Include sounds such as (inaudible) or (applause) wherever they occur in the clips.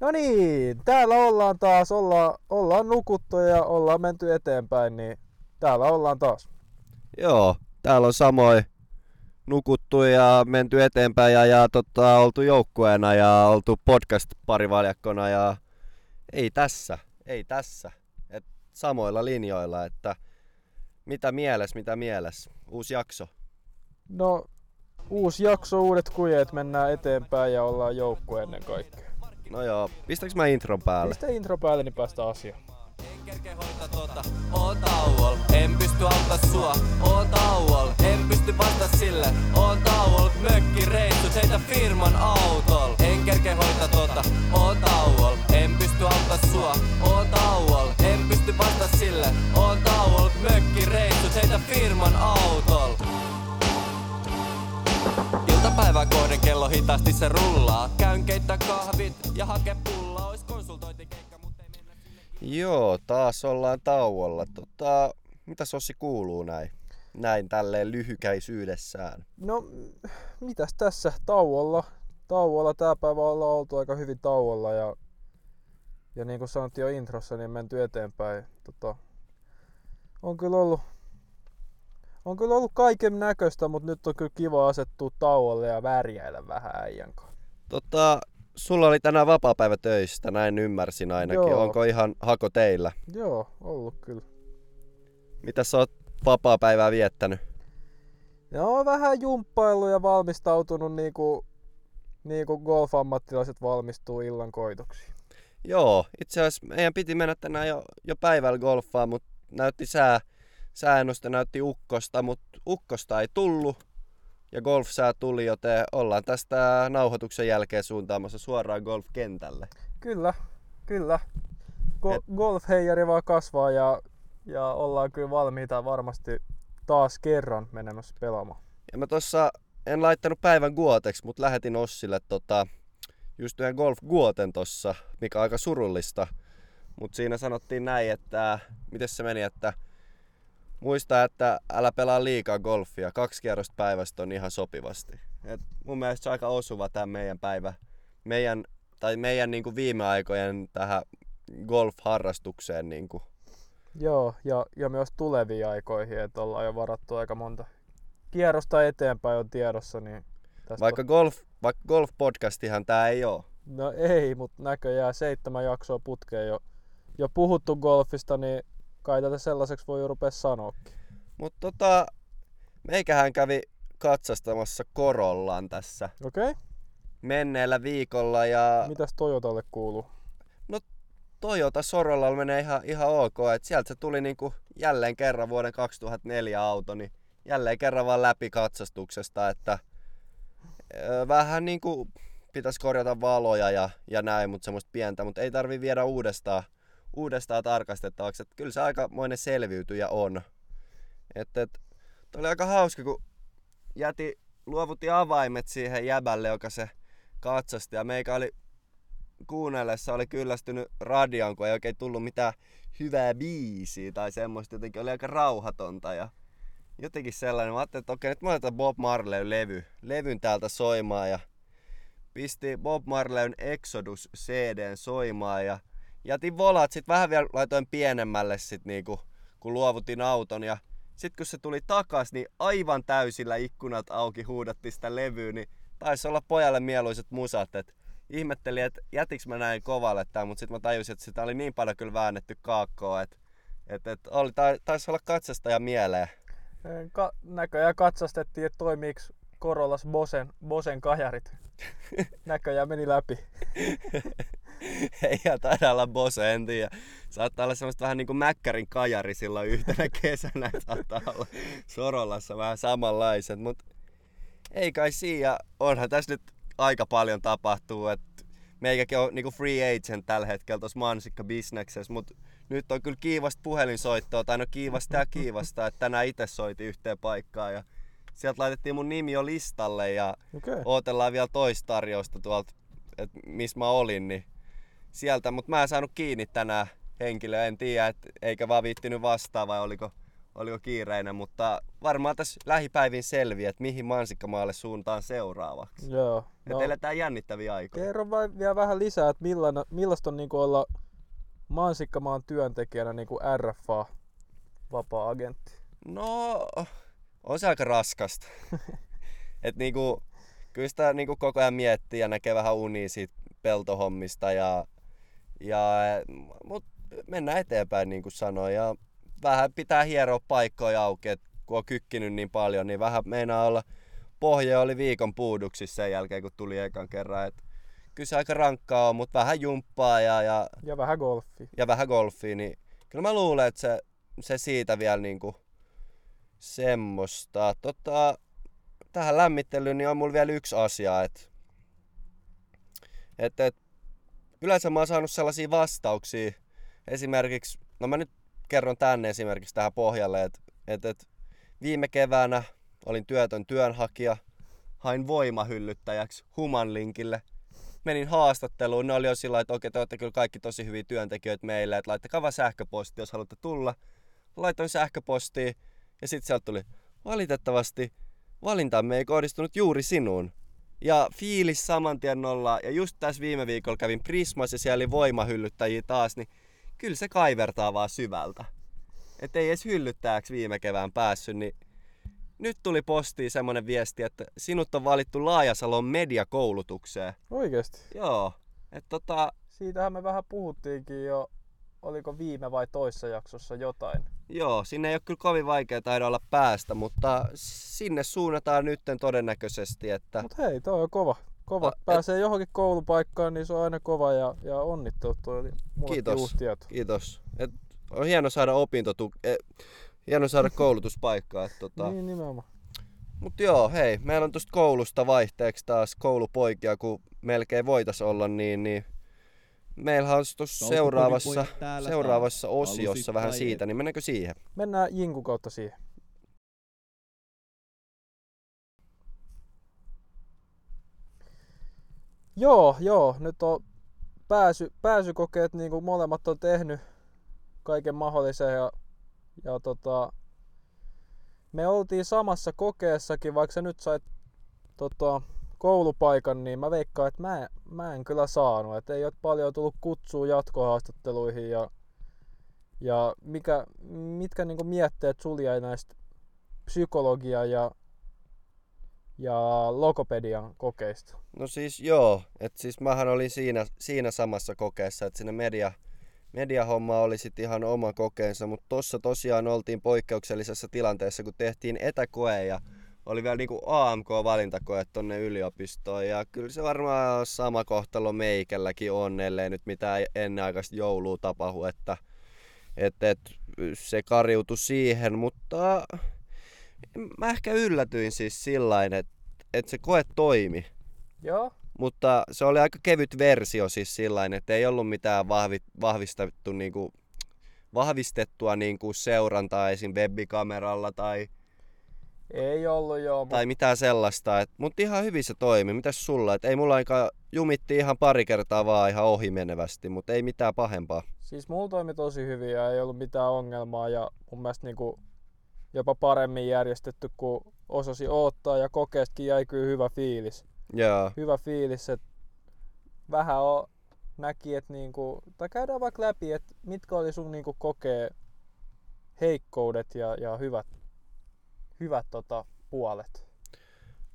No niin, täällä ollaan taas, olla, ollaan nukuttu ja ollaan menty eteenpäin, niin täällä ollaan taas. Joo, täällä on samoin nukuttu ja menty eteenpäin ja, ja tota, oltu joukkueena ja oltu podcast-parivaljakkona ja ei tässä, ei tässä. Et samoilla linjoilla, että mitä mieles, mitä mieles. Uusi jakso. No, uusi jakso, uudet kujet, mennään eteenpäin ja ollaan joukkue ennen kaikkea. No joo, pistäks mä intron päälle? Pistä intro päälle, niin päästä asiaan. En kerke hoita tota, oon tauol, en pysty auttaa sua, oon tauol, en pysty vasta sille, oon tauol, mökki reissut heitä firman autol. En kerke hoita tota, oon tauol, en pysty auttaa sua, oon tauol, en pysty vasta sille, oon tauol, mökki reissut heitä firman autol. Iltapäivää kohden kello hitaasti se rullaa. Käyn keittää kahvit ja hake pullaa. Ois konsultointikeikka, mut ei mennä sinne. Joo, taas ollaan tauolla. Tota, mitä Sossi kuuluu näin? Näin tälleen lyhykäisyydessään. No, mitäs tässä tauolla? Tauolla tää päivä ollaan oltu aika hyvin tauolla ja, ja niin kuin sanottiin jo introssa, niin menty eteenpäin. Tota, on kyllä ollut on kyllä ollut kaiken näköistä, mutta nyt on kyllä kiva asettua tauolle ja värjäillä vähän äijän. Tota, sulla oli tänään vapaapäivä töistä, näin ymmärsin ainakin. Joo. Onko ihan hako teillä? Joo, ollut kyllä. Mitä sä oot vapaapäivää viettänyt? Ja on vähän jumppaillut ja valmistautunut niin kuin, niin kuin golf-ammattilaiset valmistuu illan koitoksiin. Joo, itse asiassa meidän piti mennä tänään jo, jo päivällä golfaan, mutta näytti sää, sääennuste näytti ukkosta, mutta ukkosta ei tullut. Ja golfsää tuli, joten ollaan tästä nauhoituksen jälkeen suuntaamassa suoraan golfkentälle. Kyllä, kyllä. Go- Et- golf-heijari vaan kasvaa ja, ja ollaan kyllä valmiita varmasti taas kerran menemässä pelaamaan. Ja mä tossa en laittanut päivän guoteksi, mutta lähetin Ossille tota, just yhden golf guoten tossa, mikä on aika surullista. Mutta siinä sanottiin näin, että miten se meni, että muista, että älä pelaa liikaa golfia. Kaksi kierrosta päivästä on ihan sopivasti. Et mun mielestä se on aika osuva tämä meidän päivä, meidän, tai meidän niinku viime aikojen tähän golf-harrastukseen. Niinku. Joo, ja, ja myös tuleviin aikoihin, että ollaan jo varattu aika monta kierrosta eteenpäin on tiedossa, niin tästä Vaikka, golf, vaikka golf-podcastihan tää ei oo. No ei, mutta näköjään seitsemän jaksoa putkeen jo, jo puhuttu golfista, niin kai tätä sellaiseksi voi jo rupea sanoakin. Mutta tota, meikähän kävi katsastamassa Korollan tässä Okei, okay. menneellä viikolla ja mitäs Toyotalle kuuluu? Toyota Sorolla menee ihan, ihan ok. Et sieltä se tuli niinku jälleen kerran vuoden 2004 auto, niin jälleen kerran vaan läpi katsastuksesta, että ö, vähän niinku pitäisi korjata valoja ja, ja näin, mutta semmoista pientä, mutta ei tarvi viedä uudestaan, uudestaan tarkastettavaksi. Et kyllä se aikamoinen selviytyjä on. Et, et, oli aika hauska, kun jäti, luovutti avaimet siihen jäbälle, joka se katsasti ja meikä oli kuunnellessa oli kyllästynyt radioon, kun ei oikein tullut mitään hyvää biisiä tai semmoista. Jotenkin oli aika rauhatonta ja jotenkin sellainen. Mä ajattelin, että okei, nyt mä Bob Marleyn levy, levyn täältä soimaan ja pisti Bob Marleyn Exodus CDn soimaan ja jätin volat. Sitten vähän vielä laitoin pienemmälle sit niinku, kun luovutin auton ja sitten kun se tuli takas, niin aivan täysillä ikkunat auki huudatti sitä levyä, niin taisi olla pojalle mieluiset musat, että ihmettelin, että jätiks mä näin kovalle tää, mutta sitten mä tajusin, että sitä oli niin paljon kyllä väännetty kaakkoa, että et, et oli, tai, taisi olla katsastaja mieleen. Ka- näköjään katsastettiin, että toimiiko Korollas Bosen, Bosen kajarit. (laughs) näköjään meni läpi. (laughs) (laughs) Ei taida olla Bose, en tiedä. Saattaa olla semmoista vähän niinku Mäkkärin kajari silloin yhtenä (laughs) kesänä, saattaa olla Sorolassa vähän samanlaiset, mutta ei kai siinä. Onhan tässä nyt aika paljon tapahtuu, että meikäkin on niinku free agent tällä hetkellä tuossa mansikka bisneksessä, mutta nyt on kyllä kiivasta puhelinsoittoa, tai no kiivasta ja kiivasta, että tänään itse soitin yhteen paikkaan ja sieltä laitettiin mun nimi jo listalle ja. Okay. ootellaan vielä toista tarjousta tuolta, että missä mä olin, niin sieltä, mutta mä en saanut kiinni tänään henkilöä, en tiedä, et eikä vaan viittinyt vastaa vai oliko, oliko kiireinen, mutta varmaan tässä lähipäivin selviää, että mihin Mansikkamaalle suuntaan seuraavaksi. Joo. Ja no, eletään jännittäviä aikoja. Kerro vai, vielä vähän lisää, että millainen, millaista on niin olla Mansikkamaan työntekijänä niin kuin RFA vapaa-agentti? No, on se aika raskasta. (laughs) Et niinku, kyllä sitä niinku koko ajan miettii ja näkee vähän unia siitä peltohommista ja, ja mut mennään eteenpäin niin kuin sanoin ja vähän pitää hieroa paikkoja auki, että kun on kykkinyt niin paljon, niin vähän meinaa olla pohja oli viikon puuduksissa sen jälkeen, kun tuli ekan kerran. Et kyllä se aika rankkaa on, mutta vähän jumppaa ja, ja, ja vähän golfia. Ja vähän golfia, niin kyllä mä luulen, että se, se siitä vielä niinku semmoista. Tota, tähän lämmittelyyn niin on mulla vielä yksi asia, että et, et, yleensä mä oon saanut sellaisia vastauksia, esimerkiksi, no mä nyt kerron tänne esimerkiksi tähän pohjalle, että et, et, viime keväänä olin työtön työnhakija, hain voimahyllyttäjäksi Humanlinkille. Menin haastatteluun, ne oli jo sillä että okei, te olette kyllä kaikki tosi hyviä työntekijöitä meille, että laittakaa vaan sähköposti, jos haluatte tulla. Laitoin sähköpostiin ja sitten sieltä tuli, valitettavasti valintamme ei kohdistunut juuri sinuun. Ja fiilis saman tien nolla. Ja just tässä viime viikolla kävin Prismas ja siellä oli voimahyllyttäjiä taas, niin kyllä se kaivertaa vaan syvältä. Että ei edes hyllyttääksi viime kevään päässyt, niin nyt tuli postiin semmonen viesti, että sinut on valittu Laajasalon mediakoulutukseen. Oikeesti? Joo. Et tota... Siitähän me vähän puhuttiinkin jo, oliko viime vai toissa jaksossa jotain. Joo, sinne ei ole kyllä kovin vaikea taida olla päästä, mutta sinne suunnataan nytten todennäköisesti. Että... Mut hei, toi on kova. kova. A, Pääsee et... johonkin koulupaikkaan, niin se on aina kova ja, ja onnittelut. Toi oli kiitos, kiitos. Et on hieno saada opintotu... Eh, hieno saada (laughs) koulutuspaikkaa. Että, tota... niin, nimenomaan. Mut joo, hei, meillä on tuosta koulusta vaihteeksi taas koulupoikia, kun melkein voitais olla, niin, niin meillä on tuossa seuraavassa, seuraavassa osiossa vähän siitä, niin mennäänkö siihen? Mennään Jinku kautta siihen. Joo, joo, nyt on pääsy, pääsykokeet, niin kuin molemmat on tehnyt kaiken mahdollisen ja, ja tota, me oltiin samassa kokeessakin, vaikka sä nyt sait tota, koulupaikan, niin mä veikkaan, että mä, mä en kyllä saanut. Että ei ole paljon tullut kutsua jatkohaastatteluihin ja, ja mikä, mitkä niin mietteet sul jäi näistä psykologia ja, ja logopedian kokeista? No siis joo, että siis mähän olin siinä, siinä samassa kokeessa, että sinne media, mediahomma oli sitten ihan oma kokeensa, mutta tossa tosiaan oltiin poikkeuksellisessa tilanteessa, kun tehtiin etäkoe ja oli vielä niinku AMK-valintakoe tonne yliopistoon ja kyllä se varmaan sama kohtalo meikälläkin on, ellei nyt mitään ennenaikaista joulua tapahdu, että et, et, se kariutui siihen, mutta mä ehkä yllätyin siis sillain, että et se koe toimi. Joo. Mutta se oli aika kevyt versio siis sillain, että ei ollut mitään vahvi, vahvistettu niinku, vahvistettua niinku seurantaa esim. webikameralla tai ei ollut joo. Tai mitään sellaista. Et, mutta ihan hyvin se toimi. Mitäs sulla? Et ei mulla aika jumitti ihan pari kertaa vaan ihan ohimenevästi, mutta ei mitään pahempaa. Siis mulla toimi tosi hyvin ja ei ollut mitään ongelmaa ja mun mielestä niinku jopa paremmin järjestetty kuin osasi odottaa ja kokeestakin jäi kyllä hyvä fiilis. Joo. Hyvä fiilis, että vähän on, näki, että niinku, tai käydään vaikka läpi, että mitkä oli sun niinku kokee heikkoudet ja, ja hyvät hyvät tota, puolet?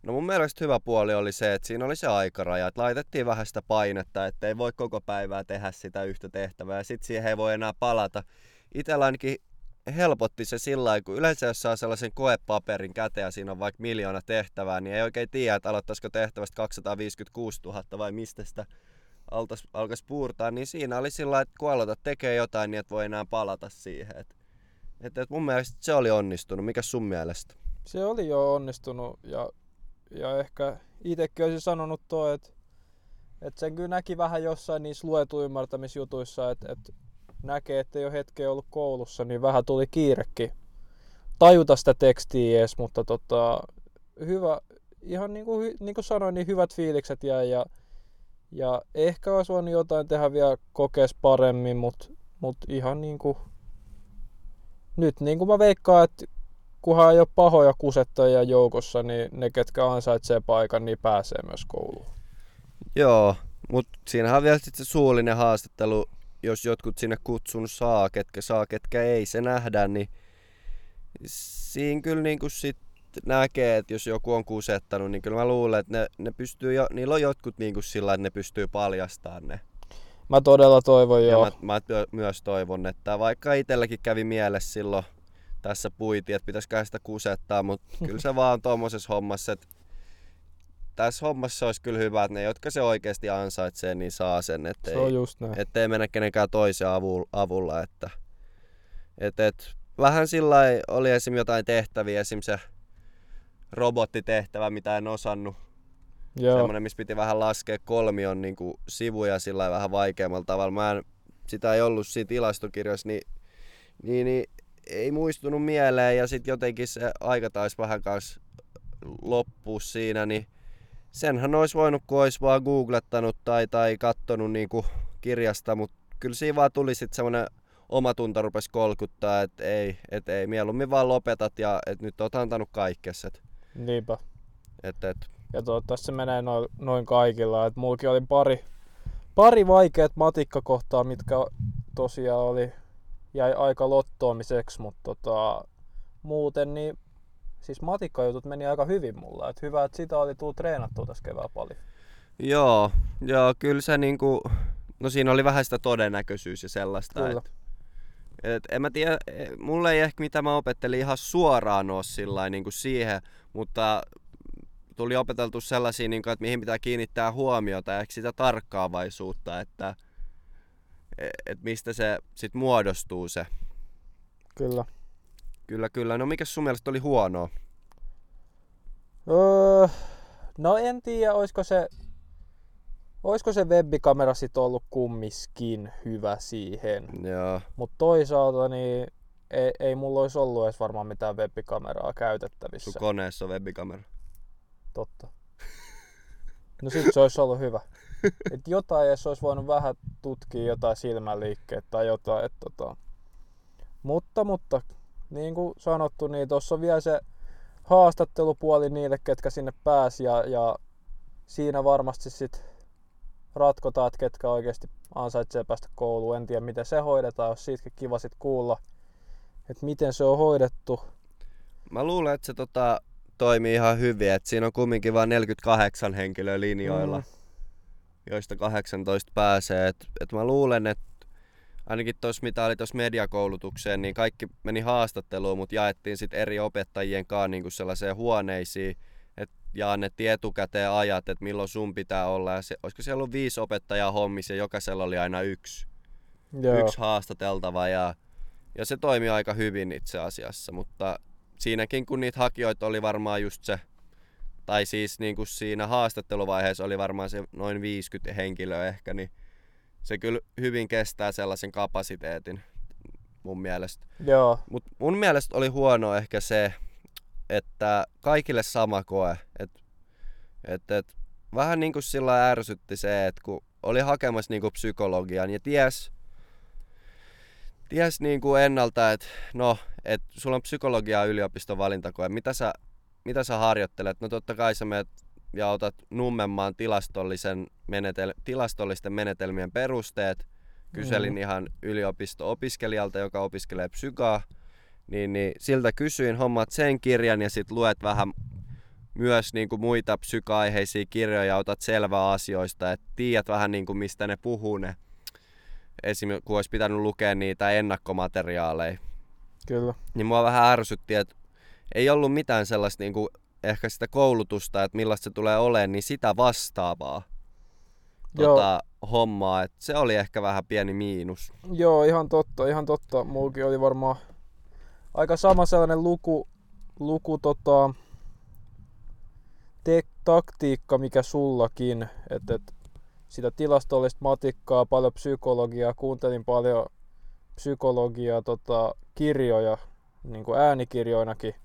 No mun mielestä hyvä puoli oli se, että siinä oli se aikaraja, että laitettiin vähän sitä painetta, että ei voi koko päivää tehdä sitä yhtä tehtävää ja sitten siihen ei voi enää palata. Itellä ainakin helpotti se sillä lailla, kun yleensä jos saa sellaisen koepaperin käteen ja siinä on vaikka miljoona tehtävää, niin ei oikein tiedä, että aloittaisiko tehtävästä 256 000 vai mistä sitä alkaisi puurtaa, niin siinä oli sillä että kun aloitat tekee jotain, niin et voi enää palata siihen. Et että et mun mielestä se oli onnistunut. Mikä sun mielestä? Se oli jo onnistunut ja, ja ehkä itsekin olisin sanonut tuo, että et sen kyllä näki vähän jossain niissä luetu ymmärtämisjutuissa, että et näkee, että ole hetkeä ollut koulussa, niin vähän tuli kiirekin tajuta sitä tekstiä edes, mutta tota, hyvä, ihan niin kuin, niin kuin sanoin, niin hyvät fiilikset jäi ja, ja ehkä olisi voinut jotain tehdä vielä kokees paremmin, mutta mut ihan niin kuin nyt niin kuin mä veikkaan, että kunhan ei ole pahoja kusettajia joukossa, niin ne, ketkä ansaitsee paikan, niin pääsee myös kouluun. Joo, mutta siinähän on vielä sit se suullinen haastattelu, jos jotkut sinne kutsun saa, ketkä saa, ketkä ei, se nähdään, niin siinä kyllä niinku sit näkee, että jos joku on kusettanut, niin kyllä mä luulen, että ne, ne pystyy jo, niillä on jotkut niinku sillä, että ne pystyy paljastamaan ne. Mä todella toivon Ja joo. mä, mä myös toivon, että vaikka itselläkin kävi mielessä silloin tässä puiti, että pitäisikö sitä kusettaa, mutta (laughs) kyllä se vaan tuommoisessa hommassa, että tässä hommassa olisi kyllä hyvä, että ne, jotka se oikeasti ansaitsee, niin saa sen, ettei, Se on just näin. ettei mennä kenenkään toisen avulla, että et, et, vähän sillä oli esim. jotain tehtäviä, esim. se robottitehtävä, mitä en osannut, Joo. semmoinen, missä piti vähän laskea kolmion niin kuin sivuja sillä vähän vaikeammalla tavalla. Mä en, sitä ei ollut siinä tilastokirjassa, niin, niin, niin ei muistunut mieleen ja sitten jotenkin se aika taisi vähän kanssa loppua siinä, niin senhän olisi voinut, kun olisi vaan googlettanut tai, tai kattonut niin kuin kirjasta, mutta kyllä siinä vaan tuli sitten semmoinen omatunto rupesi kolkuttaa, että ei, et ei, mieluummin vaan lopetat ja että nyt oot antanut kaikkes. Et, Niinpä. et, et, Ja toivottavasti se menee noin, noin kaikilla. Et mullakin oli pari, pari vaikeat matikkakohtaa, mitkä tosiaan oli, jäi aika lottoamiseksi, mutta tota, muuten niin siis matikkajutut meni aika hyvin mulla. Et hyvä, että sitä oli tullut treenattua tässä kevään paljon. Joo, joo, kyllä se niinku, no siinä oli vähän sitä todennäköisyys ja sellaista. Kyllä. Et, et, en mä tiedä, e, mulle ei ehkä mitä mä opettelin ihan suoraan ole sillä niinku siihen, mutta tuli opeteltu sellaisia, niinku, että mihin pitää kiinnittää huomiota ja ehkä sitä tarkkaavaisuutta, että e- et mistä se sit muodostuu se. Kyllä. Kyllä, kyllä. No mikä sun mielestä oli huonoa? Öö, no en tiedä, olisiko se, olisiko se webbikamera sit ollut kummiskin hyvä siihen. Joo, Mutta toisaalta niin ei, ei mulla olisi ollut edes varmaan mitään webbikameraa käytettävissä. sun koneessa on webikamera. Totta. (laughs) No sit se olisi ollut hyvä. Et jotain, jos olisi voinut vähän tutkia jotain silmäliikkeet tai jotain. Et tota. Mutta, mutta niin kuin sanottu, niin tuossa on vielä se haastattelupuoli niille, ketkä sinne pääsi ja, ja siinä varmasti sit ratkotaan, että ketkä oikeasti ansaitsee päästä kouluun. En tiedä, miten se hoidetaan, jos siitäkin kiva sit kuulla, että miten se on hoidettu. Mä luulen, että se tota, toimii ihan hyvin, että siinä on kumminkin vain 48 henkilöä linjoilla, Mm. joista 18 pääsee. Et, et mä luulen, että ainakin tuossa mitä oli tuossa mediakoulutukseen, niin kaikki meni haastatteluun, mutta jaettiin sitten eri opettajien kanssa niin sellaiseen huoneisiin, että ja annettiin etukäteen ajat, että milloin sun pitää olla. Ja se, olisiko siellä ollut viisi opettajaa hommissa ja jokaisella oli aina yksi, Joo. yksi haastateltava ja, ja se toimi aika hyvin itse asiassa, mutta siinäkin kun niitä hakijoita oli varmaan just se, tai siis niin kuin siinä haastatteluvaiheessa oli varmaan se noin 50 henkilöä ehkä, niin se kyllä hyvin kestää sellaisen kapasiteetin mun mielestä. Joo. Mutta mun mielestä oli huono ehkä se, että kaikille sama koe. Et, et, et, vähän niin kuin sillä ärsytti se, että kun oli hakemassa niin kuin psykologian ja ties, ties niin kuin ennalta, että no, et sulla on psykologia yliopiston valintakoe, mitä sä, mitä sä harjoittelet? No totta kai sä menet ja otat Nummenmaan tilastollisen menetel- tilastollisten menetelmien perusteet. Kyselin Mhm. ihan yliopisto-opiskelijalta, joka opiskelee psykaa. Niin, niin siltä kysyin, hommat sen kirjan ja sit luet vähän myös niin kuin muita psyka-aiheisia kirjoja ja otat selvää asioista, että tiedät vähän niin kuin mistä ne puhuu ne. Esimerkiksi kun olisi pitänyt lukea niitä ennakkomateriaaleja. Kyllä. Niin mua vähän ärsytti, että ei ollut mitään sellaista niin kuin ehkä sitä koulutusta, että millaista se tulee olemaan, niin sitä vastaavaa Joo. tota, hommaa. Et se oli ehkä vähän pieni miinus. Joo, ihan totta, ihan totta. Muukin oli varmaan aika sama sellainen luku, luku tota, te- taktiikka, mikä sullakin, että et, sitä tilastollista matikkaa, paljon psykologiaa, kuuntelin paljon psykologiaa, tota, kirjoja, niin kuin äänikirjoinakin.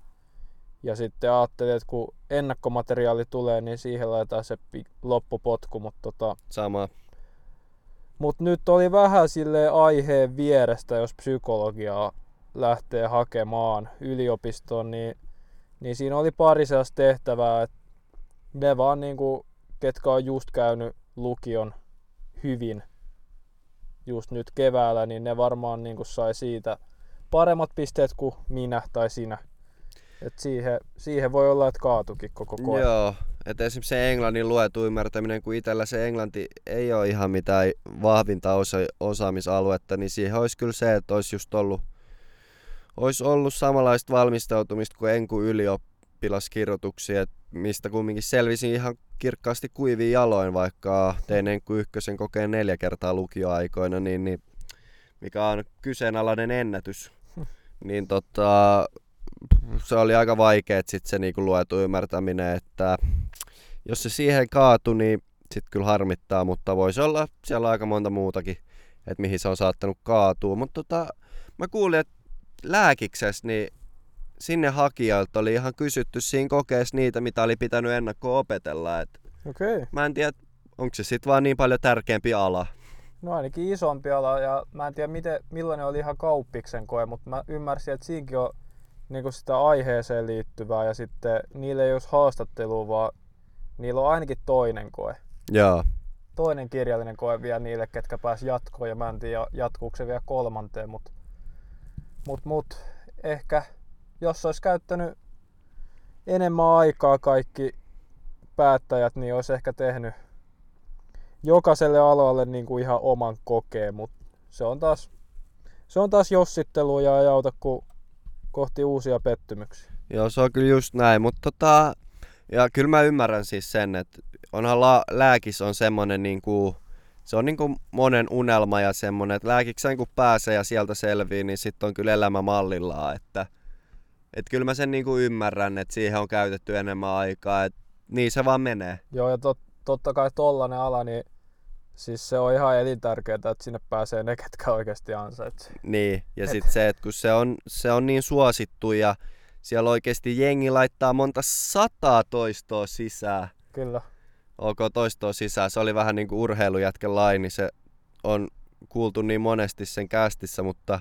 Ja sitten ajattelin, että kun ennakkomateriaali tulee, niin siihen laitetaan se loppupotku, mutta tota, Sama. Mut nyt oli vähän sille aiheen vierestä, jos psykologiaa lähtee hakemaan yliopistoon, niin, niin siinä oli pari tehtävää, että ne vaan niinku, ketkä on just käynyt lukion hyvin just nyt keväällä, niin ne varmaan niinku sai siitä paremmat pisteet kuin minä tai sinä. Et siihen, siihen voi olla, että kaatukin koko koe. Joo, että esimerkiksi se englannin luetu ymmärtäminen, kun itsellä se englanti ei ole ihan mitään vahvinta osa- osaamisaluetta, niin siihen olisi kyllä se, että olisi just ollut, olisi ollut samanlaista valmistautumista kuin enku ylioppilaskirjoituksia, että mistä kumminkin selvisin ihan kirkkaasti kuiviin jaloin, vaikka tein enku ykkösen kokeen neljä kertaa lukioaikoina, niin, niin mikä on kyseenalainen ennätys. (laughs) niin tota, se oli aika vaikea sit se niinku luetu ymmärtäminen, että jos se siihen kaatu, niin sit kyllä harmittaa, mutta voisi olla siellä aika monta muutakin, että mihin se on saattanut kaatua. Mutta tota, mä kuulin, että lääkiksessä niin sinne hakijoilta oli ihan kysytty siinä kokeessa niitä, mitä oli pitänyt ennakkoon opetella. Et Okei. Okay. mä en tiedä, onko se sitten vaan niin paljon tärkeämpi ala. No ainakin isompi ala ja mä en tiedä miten, millainen oli ihan kauppiksen koe, mutta mä ymmärsin, että siinäkin on niin sitä aiheeseen liittyvää ja sitten niille ei olisi haastattelua, vaan niillä on ainakin toinen koe. Joo. Toinen kirjallinen koe vielä niille, ketkä pääsi jatkoon ja mä en tiedä jatkuuko se vielä kolmanteen, mutta mut, mut, ehkä jos olisi käyttänyt enemmän aikaa kaikki päättäjät, niin olisi ehkä tehnyt jokaiselle alalle niin kuin ihan oman kokeen, mutta se on taas, se on taas jossittelua ja ei auta kuin kohti uusia pettymyksiä. Joo, se on kyllä just näin, mutta tota, ja kyllä mä ymmärrän siis sen, että onhan la- lääkis on semmonen niinku, se on niinku monen unelma ja semmonen, että lääkikseen kun pääsee ja sieltä selvii, niin sitten on kyllä elämä mallillaan, että et kyllä mä sen niinku ymmärrän, että siihen on käytetty enemmän aikaa, että niin se vaan menee. Joo, ja tot, totta kai tollanen ala, niin siis se on ihan elintärkeää, että sinne pääsee ne, ketkä oikeasti ansaitsee. Niin, ja Et- sitten se, että kun se on, se on niin suosittu ja siellä oikeasti jengi laittaa monta sataa toistoa sisään. Kyllä. OK toistoa sisään. Se oli vähän niin kuin urheilujätken laini. Se on kuultu niin monesti sen kästissä, mutta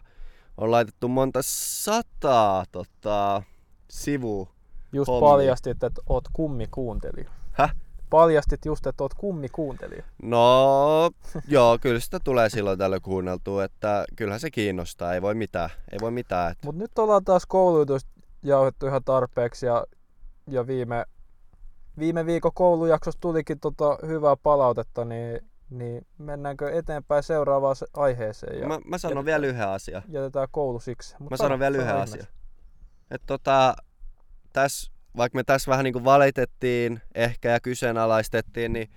on laitettu monta sataa tota, sivua. Just Hommia. paljastit, että oot kummikuuntelija. Häh? Paljastit just, että oot kummikuuntelija. No, joo, kyllä sitä tulee silloin tällöin kuunneltua, että kyllähän se kiinnostaa, ei voi mitään, ei voi mitään. Että... Mut nyt ollaan taas koulutusta jauhettu ihan tarpeeksi ja, ja viime, viime viikon koulujaksossa tulikin tota hyvää palautetta, niin, niin mennäänkö eteenpäin seuraavaan se- aiheeseen ja Mä, mä sanon jätetään- vielä yhden asian. jätetään koulu siksi. Mut Mä sano- sanon vielä yhden asian. Että tota, täs, vaikka me tässä vähän niinku valitettiin ehkä ja kyseenalaistettiin, niin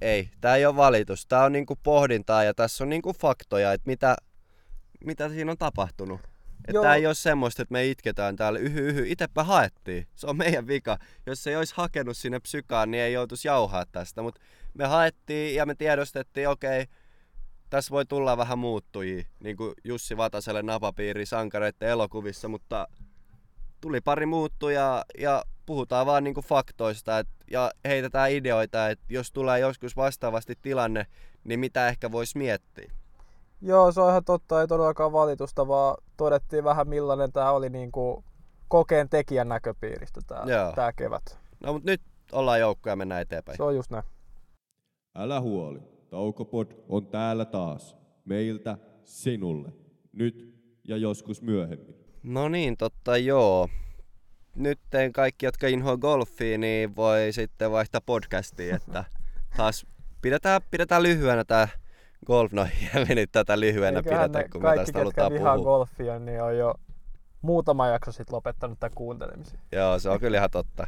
ei, tää ei ole valitus. Tää on niinku pohdintaa ja tässä on niinku faktoja, että mitä, mitä siinä on tapahtunut. Että tää ei ole semmoista, että me itketään täällä yhy yhy. Itepä haettiin. Se on meidän vika. Jos se ei olisi hakenut sinne psykaan, niin ei joutuisi jauhaa tästä. Mutta me haettiin ja me tiedostettiin, okei, tässä voi tulla vähän muuttujia, niin kuin Jussi Vataselle napapiiri sankareiden elokuvissa, mutta tuli pari muuttujaa ja puhutaan vaan niin kuin faktoista et, ja heitetään ideoita, että jos tulee joskus vastaavasti tilanne, niin mitä ehkä voisi miettiä. Joo, se on ihan totta, ei todellakaan valitusta, vaan todettiin vähän millainen tämä oli niin kuin kokeen tekijän näköpiiristä tämä, tämä kevät. No mutta nyt ollaan joukkoja ja mennään eteenpäin. Se on just näin. Älä huoli, Taukopod on täällä taas. Meiltä sinulle. Nyt ja joskus myöhemmin. No niin, totta joo. Nyt kaikki, jotka inhoa golfia, niin voi sitten vaihtaa podcastiin, että (laughs) taas pidetään, pidetään lyhyenä tää golf. No (laughs) meni tätä lyhyenä Eiköhän pidetä, kun me kaikki, tästä halutaan puhua. golfia, niin on jo muutama jakso sitten lopettanut tämän kuuntelemisen. Joo, se on kyllä ihan totta.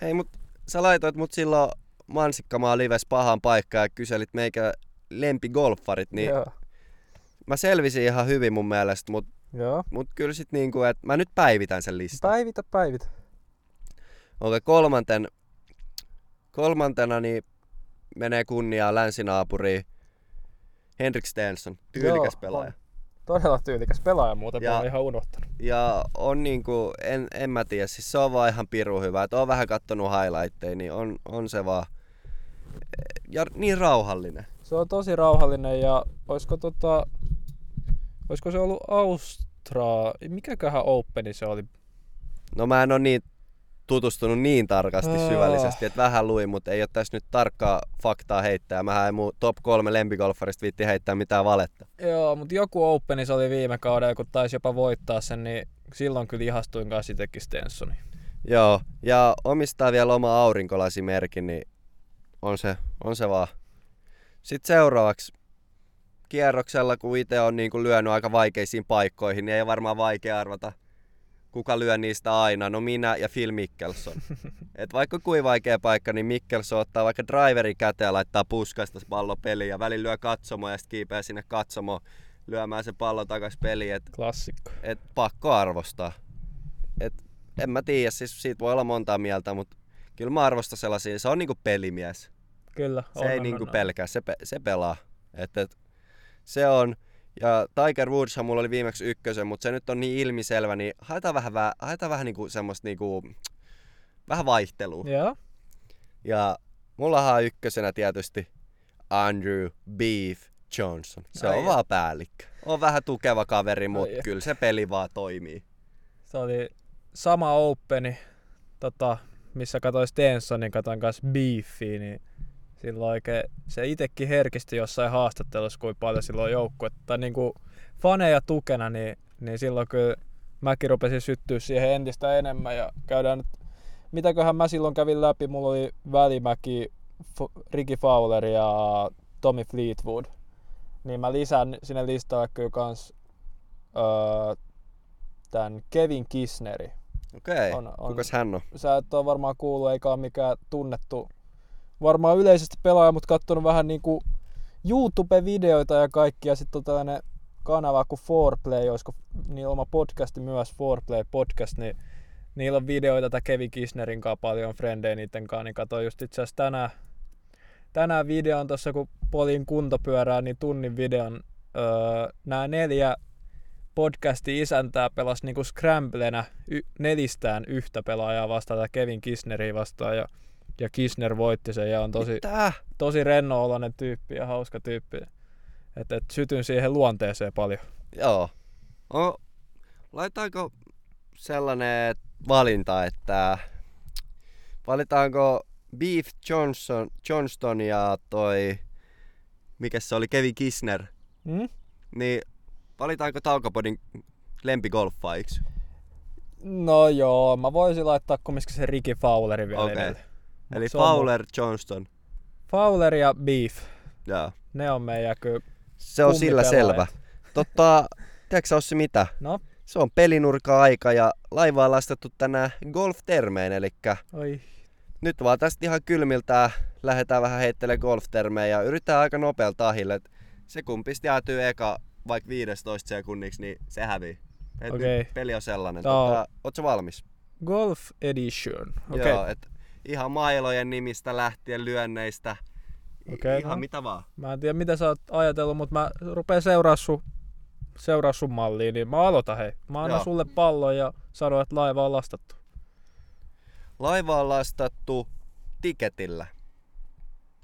Hei, mut sä laitoit mut silloin Mansikkamaa lives pahan paikkaan ja kyselit meikä lempigolfarit, niin Joo. mä selvisin ihan hyvin mun mielestä, mut, Joo. mut kyllä sit niinku, että mä nyt päivitän sen listan. Päivitä, päivitä. Okei, kolmanten, kolmantena niin menee kunniaa länsinaapuriin Henrik Stenson, tyylikäs Joo, pelaaja. on. Todella tyylikäs pelaaja muuten, Ja- mä ihan unohtanut. Ja on niinku, en, en mä tiedä, siis se on vaan ihan piru hyvä. Et oon vähän kattonut highlightteja, niin on, on se vaan. Ja niin rauhallinen. Se on tosi rauhallinen ja olisiko, tota, olisiko se ollut Aus, Ultra, mikäköhän Openi se oli? No mä en ole niin tutustunut niin tarkasti Ah. syvällisesti, että vähän luin, mutta ei ole tässä nyt tarkkaa faktaa heittää. Mähän ei mun top kolme lempigolfarista viitti heittää mitään valetta. Joo, mutta joku Openi se oli viime kaudella, kun taisi jopa voittaa sen, niin silloin kyllä ihastuin kanssa itsekin Stensoni. Joo, ja omistaa vielä oma aurinkolasimerkin, niin on se, on se vaan. Sitten seuraavaksi kierroksella, kun itse on niin kuin lyönyt aika vaikeisiin paikkoihin, niin ei ole varmaan vaikea arvata, kuka lyö niistä aina. No minä ja Phil Mickelson. (laughs) Et vaikka kuin vaikea paikka, niin Mickelson ottaa vaikka driveri käteen ja laittaa puskasta pallo peliin ja välillä lyö katsomo ja sitten kiipeää sinne katsomo lyömään se pallo takas peliin. Et, Klassikko. et pakko arvostaa. Et, en mä tiedä, siis siitä voi olla montaa mieltä, mutta kyllä mä arvostan sellaisia. Se on niinku pelimies. Kyllä. Se ei niinku pelkää, se, pe- se pelaa. Et, et, se on. Ja Tiger Woodshan mulla oli viimeksi ykkösen, mutta se nyt on niin ilmiselvä, niin haetaan vähän, vä- haetaan vähän niinku semmoista niinku, vähän vaihtelua. Joo. Ja mullahan on ykkösenä tietysti Andrew Beef Johnson. Se Ai on ja. vaan päällikkö. On vähän tukeva kaveri, mutta kyllä se peli vaan toimii. Se oli sama Openi, tota, missä katsoin Stensonin, katsoin kanssa Beefia, niin silloin oikein, se itekin herkisti jossain haastattelussa, kuin paljon silloin joukkuetta, tai niinku faneja tukena, niin, niin silloin kyllä mäkin rupesin syttyä siihen entistä enemmän ja käydään nyt, mitäköhän mä silloin kävin läpi, mulla oli Välimäki, F- Ricky Fowler ja Tommy Fleetwood, niin mä lisään sinne listalle kyllä kans öö, tämän Kevin Kisneri. Okei, On- on. kukas hän on? Sä et ole varmaan kuullut eikä ole mikään tunnettu varmaan yleisesti pelaaja, mutta katsonut vähän niinku YouTube-videoita ja kaikkia. Sitten on tällainen kanava kuin Foreplay, olisiko niillä oma podcasti myös, Foreplay podcast, niin niillä on videoita tätä Kevin Kisnerin kanssa paljon frendejä niiden kanssa, niin katsoin just itse asiassa tänään, tänään videon tuossa, kun polin kuntopyörää, niin tunnin videon öö, nämä neljä podcastin isäntää pelasi niinku scramblenä y- nelistään yhtä pelaajaa vastaan, tai Kevin Kisneriä vastaan, ja, ja Kisner voitti sen, ja on tosi, tosi renno-oloinen tyyppi ja hauska tyyppi. Et, et sytyn siihen luonteeseen paljon. Joo. O, laitaanko sellainen valinta, että valitaanko Beef Johnson, Johnston ja toi, mikä se oli, Kevin Kisner, Mm? niin valitaanko Taukopodin lempigolfaajiksi? No joo, mä voisin laittaa kumminkin sen Ricky Fowlerin vielä Okei. edelle. Eli se on Fowler, Johnston. Fowler ja Beef, Joo. ne on meidän kyllä Se on sillä selvä. Totta, tiedätkö Ossi mitä? No, Se on pelinurka-aika ja laivaa lastattu tänään golf-termeen, eli oi, nyt vaan tästä ihan kylmiltään lähdetään vähän heittelemään golf-termejä ja yritetään aika nopealla tahilla. Et se kun pisti jäätyy eka vaikka 15 sekunniksi, niin se hävii. Et nyt peli on sellainen. Tota, ootko valmis? Golf Edition. Okei, Joo, et ihan mailojen nimistä lähtien lyönneistä. Okei, ihan no. mitä vaan. Mä en tiedä mitä sä oot ajatellut, mutta mä rupeen seuraa sun, seuraa sun malliin, niin mä aloitan hei. Mä annan Joo. sulle pallon ja sanon, että laiva on lastattu. Laiva on lastattu tiketillä.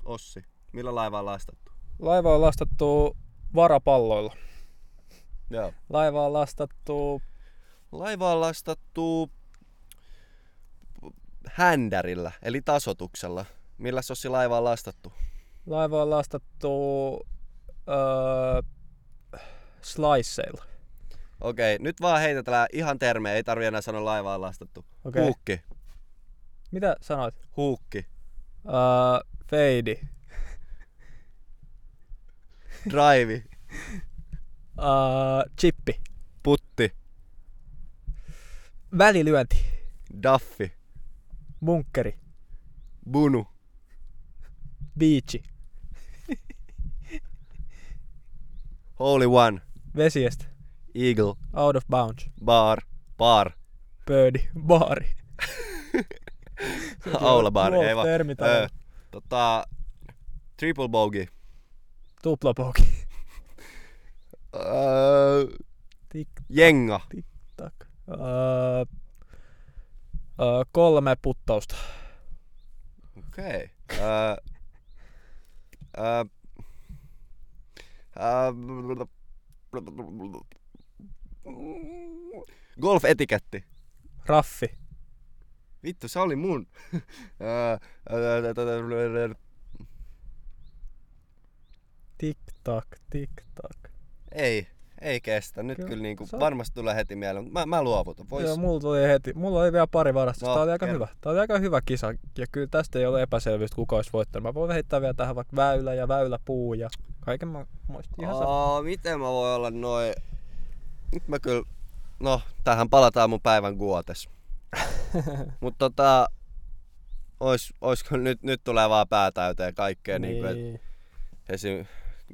Ossi, millä laiva on lastattu? Laiva on lastattu varapalloilla. Joo. Laiva on lastattu Laiva on lastattu händärillä, eli tasotuksella. Millä Ossi laiva on lastattu? Laiva on lastattu öö, sliceilla. Okei, nyt vaan heitetään ihan termejä, ei tarvi enää sanoa laiva on lastattu. Okei. Huukki, Mitä sanoit? huukki, Öö, feidi. drive, Öö, chippi. putti, Välilyönti. daffi, Munkkeri. bunu, Beachi. holy one, Vesiestä. eagle, Out of bounds. bar, bar, Birdie. Baari. (laughs) aulabar, ei vaan. Termi Ö, tota, triple bogey, Tuplapoki. öö, Tik jenga, tak. Öö, öö, kolme puttausta. Okei. Öö, öö, öö, Golf-etiketti. Raffi. Vittu, se oli mun. (laughs) Tik tak, tik tak. ei, ei kestä. Nyt Kyllä, kyllä, niinku se on- varmasti tulee heti mieleen. mutta Mä, mä luovutan. Vois... Joo, mulla tuli heti. Mulla oli vielä pari varastosta. No, Tää oli aika hyvä. Tää oli aika hyvä kisa. Ja kyllä tästä ei ole epäselvyyttä, kuka olisi voittanut. Mä voin heittää vielä tähän vaikka väylä ja väyläpuu ja kaiken mä muistin ihan. Aa, miten mä voin olla noin... Nyt mä kyllä... No, tähän palataan mun päivän guotes. (laughs) Mut tota... Ois, oisko nyt, nyt tulee vaan pää täyteen kaikkea niin. Niin niin. esim.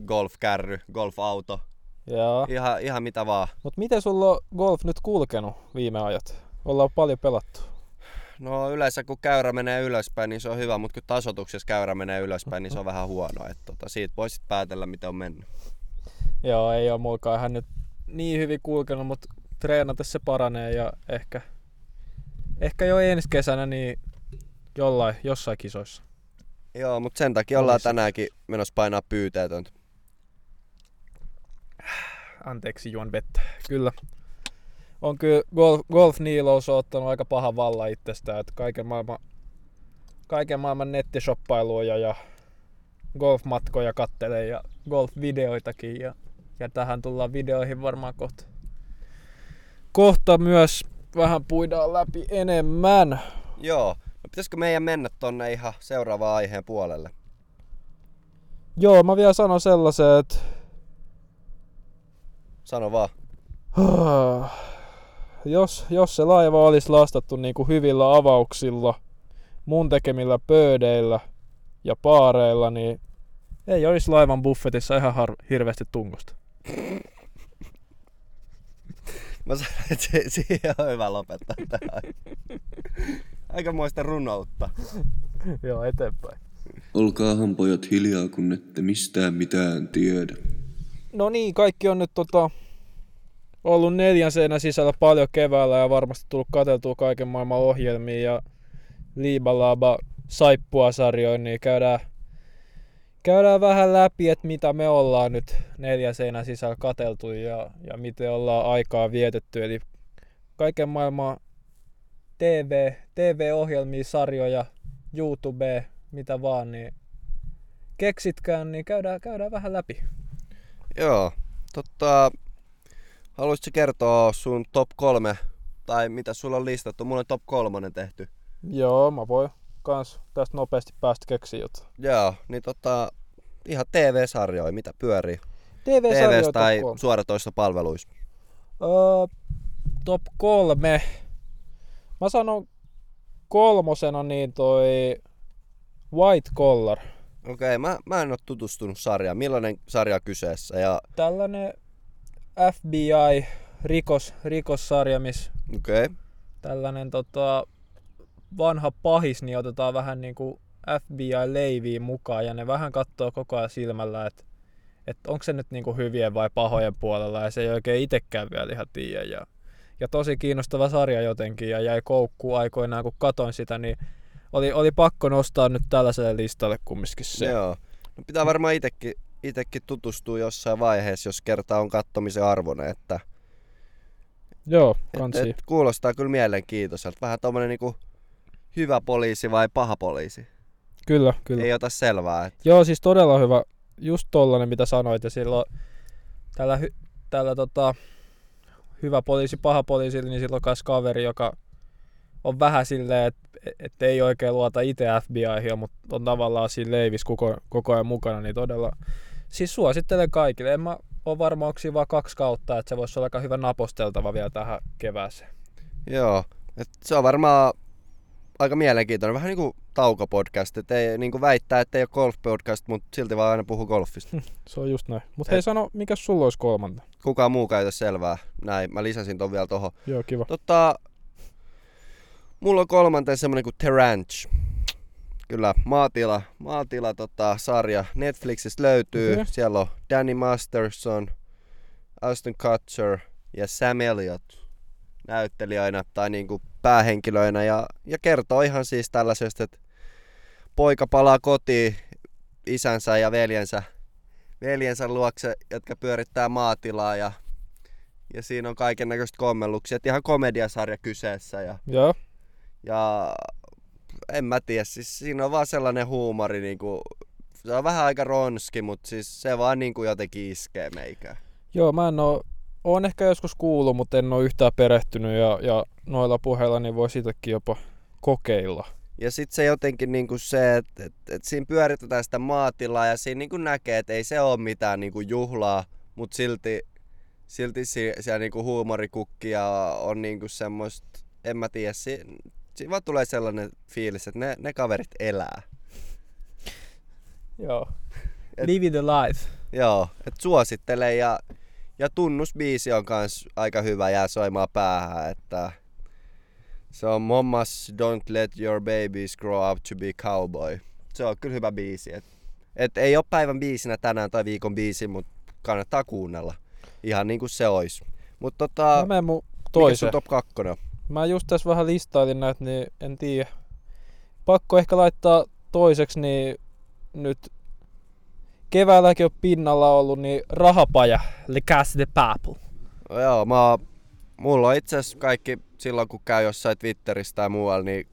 golf-kärry, golf-auto. Joo. Ihan, ihan mitä vaan. Mut miten sulla on golf nyt kulkenut viime ajat? Ollaan paljon pelattu. No yleensä kun käyrä menee ylöspäin, niin se on hyvä, mutta kun tasotuksessa käyrä menee ylöspäin, niin se on vähän huono. Et tota, siitä voisit päätellä, miten on mennyt. Joo, ei ole mulkaan ihan nyt niin hyvin kulkenut, mutta treenata se paranee ja ehkä, ehkä jo ensi kesänä niin jollain, jossain kisoissa. Joo, mutta sen takia ollaan tänäänkin menossa painaa pyyteetöntä. Anteeksi, juon vettä. Kyllä. On kyllä golf, golf Niilous on ottanut aika pahan vallan itsestään, että kaiken maailman, kaiken maailman nettishoppailuja ja golfmatkoja kattelee ja golfvideoitakin ja, ja tähän tullaan videoihin varmaan kohta. Kohta myös vähän puidaan läpi enemmän. Joo. No pitäisikö meidän mennä tonne ihan seuraavaan aiheen puolelle? Joo, mä vielä sanon sellaisen, että Sano vaan. (sighs) jos, jos se laiva olisi lastattu niin kuin hyvillä avauksilla, mun tekemillä pöödeillä ja paareilla, niin ei olisi laivan buffetissa ihan har- hirveästi tungosta. (laughs) Mä sanoin, että se, siihen on hyvä lopettaa tähän. Aikamoista runoutta. (laughs) Joo, eteenpäin. Olkaahan pojat hiljaa, kun ette mistään mitään tiedä. No niin, kaikki on nyt tota, ollut neljän seinän sisällä paljon keväällä ja varmasti tullut katseltua kaiken maailman ohjelmia ja liibalaba saippua sarjoin, niin käydään, käydään vähän läpi, että mitä me ollaan nyt neljän seinän sisällä kateltu ja, ja miten ollaan aikaa vietetty. Eli kaiken maailman TV, TV-ohjelmia, sarjoja, YouTube, mitä vaan, niin keksitkään, niin käydään, käydään vähän läpi. Joo. Totta, haluaisitko kertoa sun top kolme, tai mitä sulla on listattu? Mulla on top kolmonen tehty. Joo, mä voin kans tästä nopeasti päästä keksiä jotain. Joo, niin tota, ihan TV-sarjoja, mitä pyörii? TV-sarjoja TVs top tai kolme. suoratoistopalveluissa. Öö, top kolme. Mä sanon kolmosena niin toi White Collar. Okei, mä, mä en oo tutustunut sarjaan. Millainen sarja kyseessä? Ja, Tällainen FBI rikos, rikossarja, missä okei. tällainen tota, vanha pahis, niin otetaan vähän niin kuin FBI-leiviin mukaan ja ne vähän katsoo koko ajan silmällä, että että onko se nyt niin kuin hyvien vai pahojen puolella ja se ei oikein itsekään vielä ihan tiedä. Ja, ja tosi kiinnostava sarja jotenkin ja jäi koukkuun aikoinaan, kun katoin sitä, niin oli, oli pakko nostaa nyt tällaiselle listalle kumminkin se. Joo. No pitää varmaan itekin, itekin tutustua jossain vaiheessa, jos kerta on kattomisen arvoinen, että Joo, et, kansi. et, kuulostaa kyllä mielenkiintoiselta. Vähän tommonen niinku hyvä poliisi vai paha poliisi. Kyllä, kyllä. Ei ota selvää. Et, Joo, siis todella hyvä. Just tollanen, mitä sanoit. Ja silloin tällä, hy, tällä tota, hyvä poliisi, paha poliisi, niin silloin myös kaveri, joka on vähän silleen, että et ei oikein luota itse FBIhin, mutta on tavallaan siinä leivis koko, koko ajan mukana, niin todella, siis suosittelen kaikille. En mä ole varma, onko siinä vaan kaksi kautta, että se voisi olla aika hyvä naposteltava vielä tähän kevääseen. joo. Et se on varmaan aika mielenkiintoinen. Vähän niinku taukopodcast. Et ei niinku väittää, että ei ole golf-podcast, mutta silti vaan aina puhuu golfista. Se on just näin. Mutta hei, sano, mikä sulla olisi kolmanta? Kukaan muu käytä selvää. Näin, mä lisäsin ton vielä tohon. Joo, kiva. Tota, mulla on kolmanteen semmonen kuin The Ranch. Kyllä, maatila, maatila tota, sarja Netflixistä löytyy. Okei. Siellä on Danny Masterson, Aston Kutcher ja Sam Elliott näyttelijöinä tai niinku päähenkilöinä ja, ja kertoo ihan siis tällaisesta, että poika palaa kotiin isänsä ja veljensä, veljensä luokse, jotka pyörittää maatilaa ja ja siinä on kaiken näköistä kommelluksia. Ihan komediasarja kyseessä ja, Joo. Ja en mä tiedä, siis siinä on vaan sellainen huumori, niinku, se on vähän aika ronski, mutta siis se vaan niinku jotenkin iskee meikään. Joo, mä en oo, oon ehkä joskus kuullut, mutta en oo yhtään perehtynyt ja, ja noilla puheilla niin voi sitäkin jopa kokeilla. Ja sitten se jotenkin niinku se, että et, et siinä pyöritetään sitä maatilaa ja siinä niinku näkee, että ei se ole mitään niinku juhlaa, mutta silti, silti si, siellä niinku huumorikukkia on niinku semmoista, en mä tiedä, si, siinä vaan tulee sellainen fiilis, että ne, ne kaverit elää. Joo. Et- Living the life. Joo, että suosittelen ja, ja tunnusbiisi on kans aika hyvä jää soimaan päähän, että se on Mommas Don't Let Your Babies Grow Up To Be Cowboy. Se on kyllä hyvä biisi. Et, et ei ole päivän biisinä tänään tai viikon biisi, mutta kannattaa kuunnella. Ihan niin kuin se olisi. Mutta tota, Mä menen mun mikä sun top 2 on? Mä just tässä vähän listailin näitä, niin en tiedä. Pakko ehkä laittaa toiseksi, niin nyt keväälläkin on pinnalla ollut, niin rahapaja, Le Casse de Papel. Joo, mä mulla on itse asiassa kaikki silloin kun käy jossain Twitterissä tai muualla, niin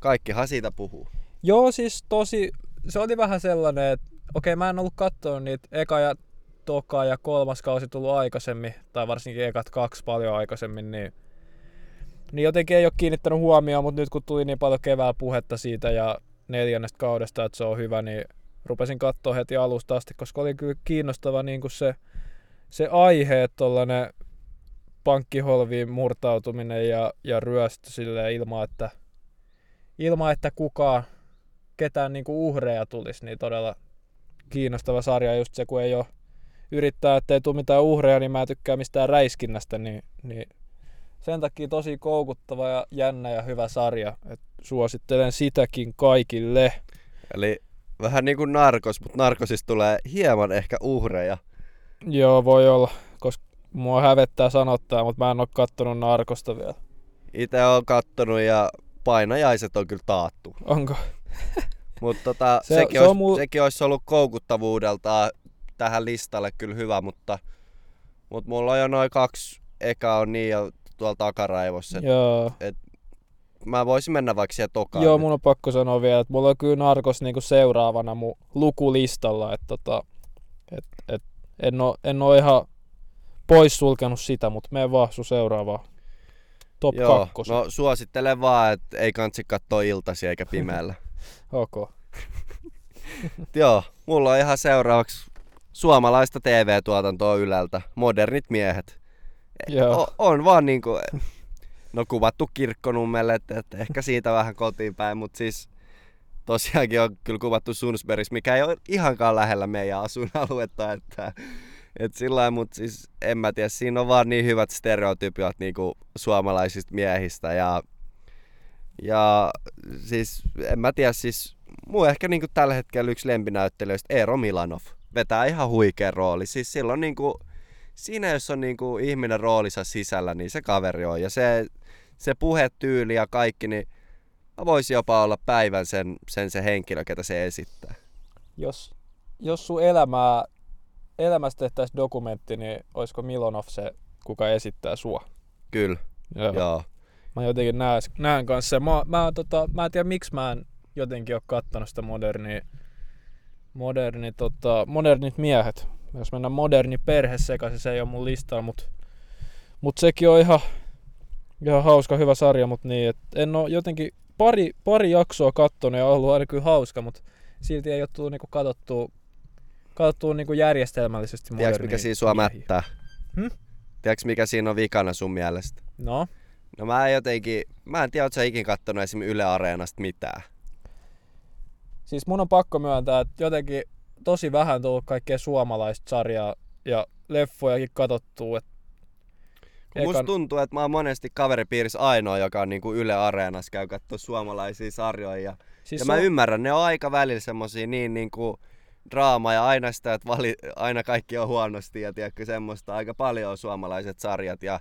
kaikkihan siitä puhuu. Joo, siis tosi, se oli vähän sellainen, että okei, mä en ollut katsonut niitä eka ja toka ja kolmas kausi tullut aikaisemmin, tai varsinkin ekat kaksi paljon aikaisemmin, niin, niin jotenkin ei ole kiinnittänyt huomioon, mutta nyt kun tuli niin paljon kevää puhetta siitä ja neljännestä kaudesta, että se on hyvä, niin rupesin katsoa heti alusta asti, koska oli kyllä kiinnostava niin kuin se, se aihe, että tollainen pankkiholviin murtautuminen ja, ja ryöstö silleen ilman, että, ilman, että kukaan, ketään niinku uhreja tulisi, niin todella kiinnostava sarja. Just se, kun ei ole yrittää, ettei tule mitään uhreja, niin mä en tykkää mistään räiskinnästä, niin, niin sen takia tosi koukuttava ja jännä ja hyvä sarja. Et suosittelen sitäkin kaikille. Eli vähän niin kuin narkos, mutta narkosista tulee hieman ehkä uhreja. Joo, voi olla, koska mua hävettää sanottaa, mutta mä en ole kattonut Narkosta vielä. Itse on kattonut ja painajaiset on kyllä taattu. Onko? (laughs) Mutta tota, Se- se, sekin, se olisi, mul- sekin olisi ollut koukuttavuudeltaan tähän listalle kyllä hyvä, mutta, mutta mulla on jo noin kaksi eka on niin jo tuolla takaraivossa. Joo. Mä voisin mennä vaikka siihen tokaan. Joo, mun on pakko sanoa vielä, että mulla on kyllä Narkos niinku seuraavana mun lukulistalla, että tota, et, et, en, oo, en oo ihan pois sulkenut sitä, mutta mene vaan sun seuraavaan. Top Joo, kakkos. no suosittelen vaan, että ei kansi katsoa iltasi eikä pimeällä. (laughs) Ok. (laughs) Joo, mulla on ihan seuraavaksi suomalaista TV-tuotantoa Yleltä, modernit miehet. Joo. On vaan niinku, no kuvattu kirkkonummelle, että, että ehkä siitä vähän kotiin päin, mutta siis tosiaankin on kyllä kuvattu Sunsbergissa, mikä ei ole ihankaan lähellä meidän asuinaluetta, että et sillä mutta siis en mä tiedä, siinä on vaan niin hyvät stereotypiot niinku suomalaisista miehistä ja, ja siis en mä tiedä, siis mun ehkä niinku tällä hetkellä yksi lempinäyttelijöistä Eero Milanov vetää ihan huikea rooli. Siis silloin niinku, siinä jos on niinku ihminen roolissa sisällä, niin se kaveri on. Ja se, se puhetyyli ja kaikki, niin mä voisin jopa olla päivän sen, sen se henkilö, ketä se esittää. Jos, jos sun elämää, elämästä tehtäisiin dokumentti, niin olisiko Milonov se, kuka esittää sua? Kyllä, Joo. joo. Mä jotenkin näen, näen kanssa. Mä, mä, tota, mä en tiedä miksi mä en jotenkin ole kattonut sitä modernia, moderni, tota, modernit miehet. Jos mennään moderni perhe sekaisin, se ei ole mun listalla, mutta mut sekin on ihan, ihan hauska, hyvä sarja, mutta niin, et en ole jotenkin pari, pari jaksoa kattonut ja ollut aina kyllä hauska, mutta silti ei ole tullut niinku katsottua, katsottua niinku järjestelmällisesti Tiedätkö mikä siinä sua mättää? Hmm? Tiedätkö mikä siinä on vikana sun mielestä? No, No mä en jotenkin, mä en tiedä, ootko sä ikin kattonut esim. Yle Areenasta mitään. Siis mun on pakko myöntää, että jotenkin tosi vähän tullut kaikkea suomalaista sarjaa ja leffojakin katsottua. Et Kun musta tuntuu, että mä oon monesti kaveripiirissä ainoa, joka on niinku Yle Areenassa käy katsoa suomalaisia sarjoja. Ja, siis ja mä on- ymmärrän, ne on aika välillä semmosia niin niinku draama ja aina sitä, että vali, aina kaikki on huonosti ja tiedätkö semmoista. Aika paljon on suomalaiset sarjat ja,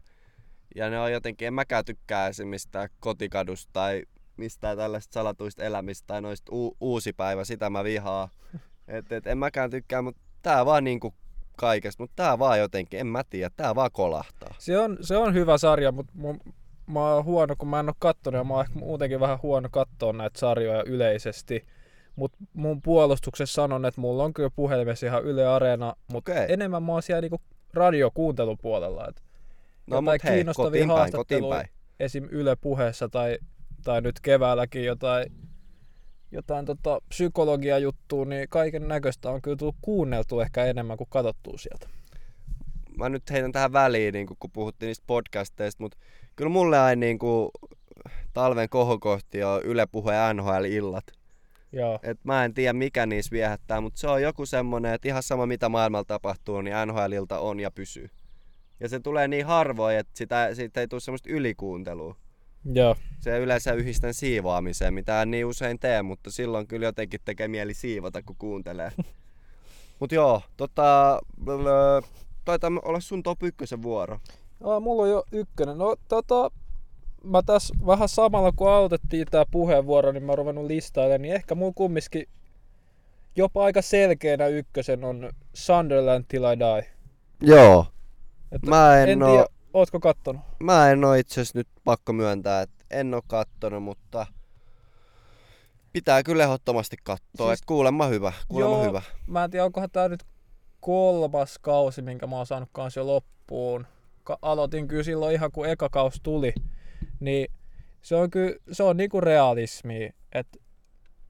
ja ne on jotenkin, en mäkään tykkää esim. mistään kotikadusta tai mistään tällaista salatuista elämistä tai noista u- uusi päivä, sitä mä vihaan. (laughs) Et, et en mäkään tykkää, mutta tää vaan niinku kaikesta, mutta tää vaan jotenkin, en mä tiedä, tää vaan kolahtaa. Se on, se on hyvä sarja, mutta mun, mä oon huono, kun mä en oo kattonut ja mä oon ehkä muutenkin vähän huono katsoa näitä sarjoja yleisesti. Mutta mun puolustuksessa sanon, että mulla on kyllä puhelimessa ihan Yle Areena, mutta Okei. enemmän mä oon siellä niinku radiokuuntelupuolella. Et No mut hei, kiinnostavia kotiin päin, kotiin päin. esim. Yle puheessa tai, tai nyt keväälläkin jotain, jotain tota psykologiajuttua, niin kaiken näköistä on kyllä tullut kuunneltu ehkä enemmän kuin katsottua sieltä. Mä nyt heitän tähän väliin, niin kun puhuttiin niistä podcasteista, mutta kyllä mulle aina niin kuin, talven kohokohti on Yle Puhe NHL-illat. Joo. Et mä en tiedä mikä niissä viehättää, mutta se on joku semmonen, että ihan sama mitä maailmalla tapahtuu, niin NHL-ilta on ja pysyy. Ja se tulee niin harvoin, että sitä, siitä ei tule semmoista ylikuuntelua. Joo. Se yleensä yhdistän siivoamiseen, mitä en niin usein tee, mutta silloin kyllä jotenkin tekee mieli siivota, kun kuuntelee. (laughs) Mut joo, tota, taitaa olla sun top ykkösen vuoro. Aa, mulla on jo ykkönen. No tota, mä tässä vähän samalla kun aloitettiin tää puheenvuoro, niin mä oon ruvennut listailemaan, niin ehkä mulla kumminkin jopa aika selkeänä ykkösen on Sunderland Till I Die. Joo. Että Mä en, en oo, tiedä, ootko kattonut? mä en oo itse asiassa nyt pakko myöntää, että en oo kattonut, mutta pitää kyllä ehdottomasti katsoa, Siis- kuulemma hyvä, kuulemma Joo. hyvä. Mä en tiedä, onkohan tää nyt kolmas kausi, minkä mä oon saanut kans jo loppuun. Ka- aloitin kyllä silloin ihan kun eka kausi tuli. Niin se on kyllä, se on niinku realismi. että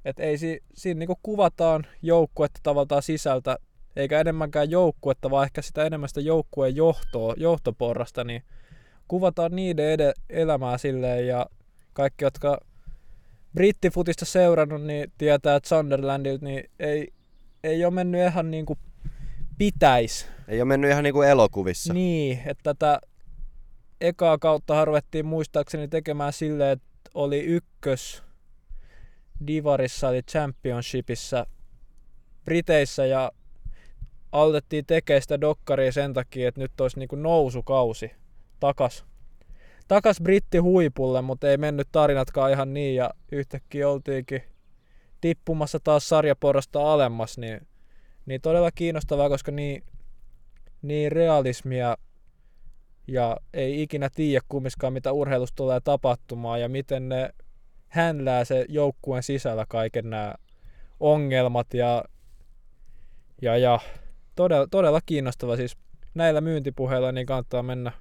et ei si, siinä niinku kuvataan joukkuetta tavallaan sisältä, eikä enemmänkään joukkuetta, vaan ehkä sitä enemmän sitä joukkueen johtoa, johtoporrasta, niin kuvataan niiden ede, elämää silleen ja kaikki, jotka brittifutista seurannut, niin tietää, että Sunderlandilta niin ei, ei ole mennyt ihan niin kuin pitäisi. Ei ole mennyt ihan niinku elokuvissa. Niin, että tätä ekaa kautta ruvettiin muistaakseni tekemään silleen, että oli ykkös Divarissa eli Championshipissa Briteissä ja aloitettiin tekemään sitä dokkaria sen takia, että nyt olisi niinku nousukausi takas, takas britti huipulle, mutta ei mennyt tarinatkaan ihan niin ja yhtäkkiä oltiinkin tippumassa taas sarjaporrasta alemmas, niin, niin todella kiinnostavaa, koska niin, niin realismia ja ei ikinä tiedä kumminkaan mitä urheilusta tulee tapahtumaan ja miten ne hänlää se joukkueen sisällä kaiken nämä ongelmat ja, ja, ja todella, todella kiinnostava siis näillä myyntipuheilla niin kannattaa mennä,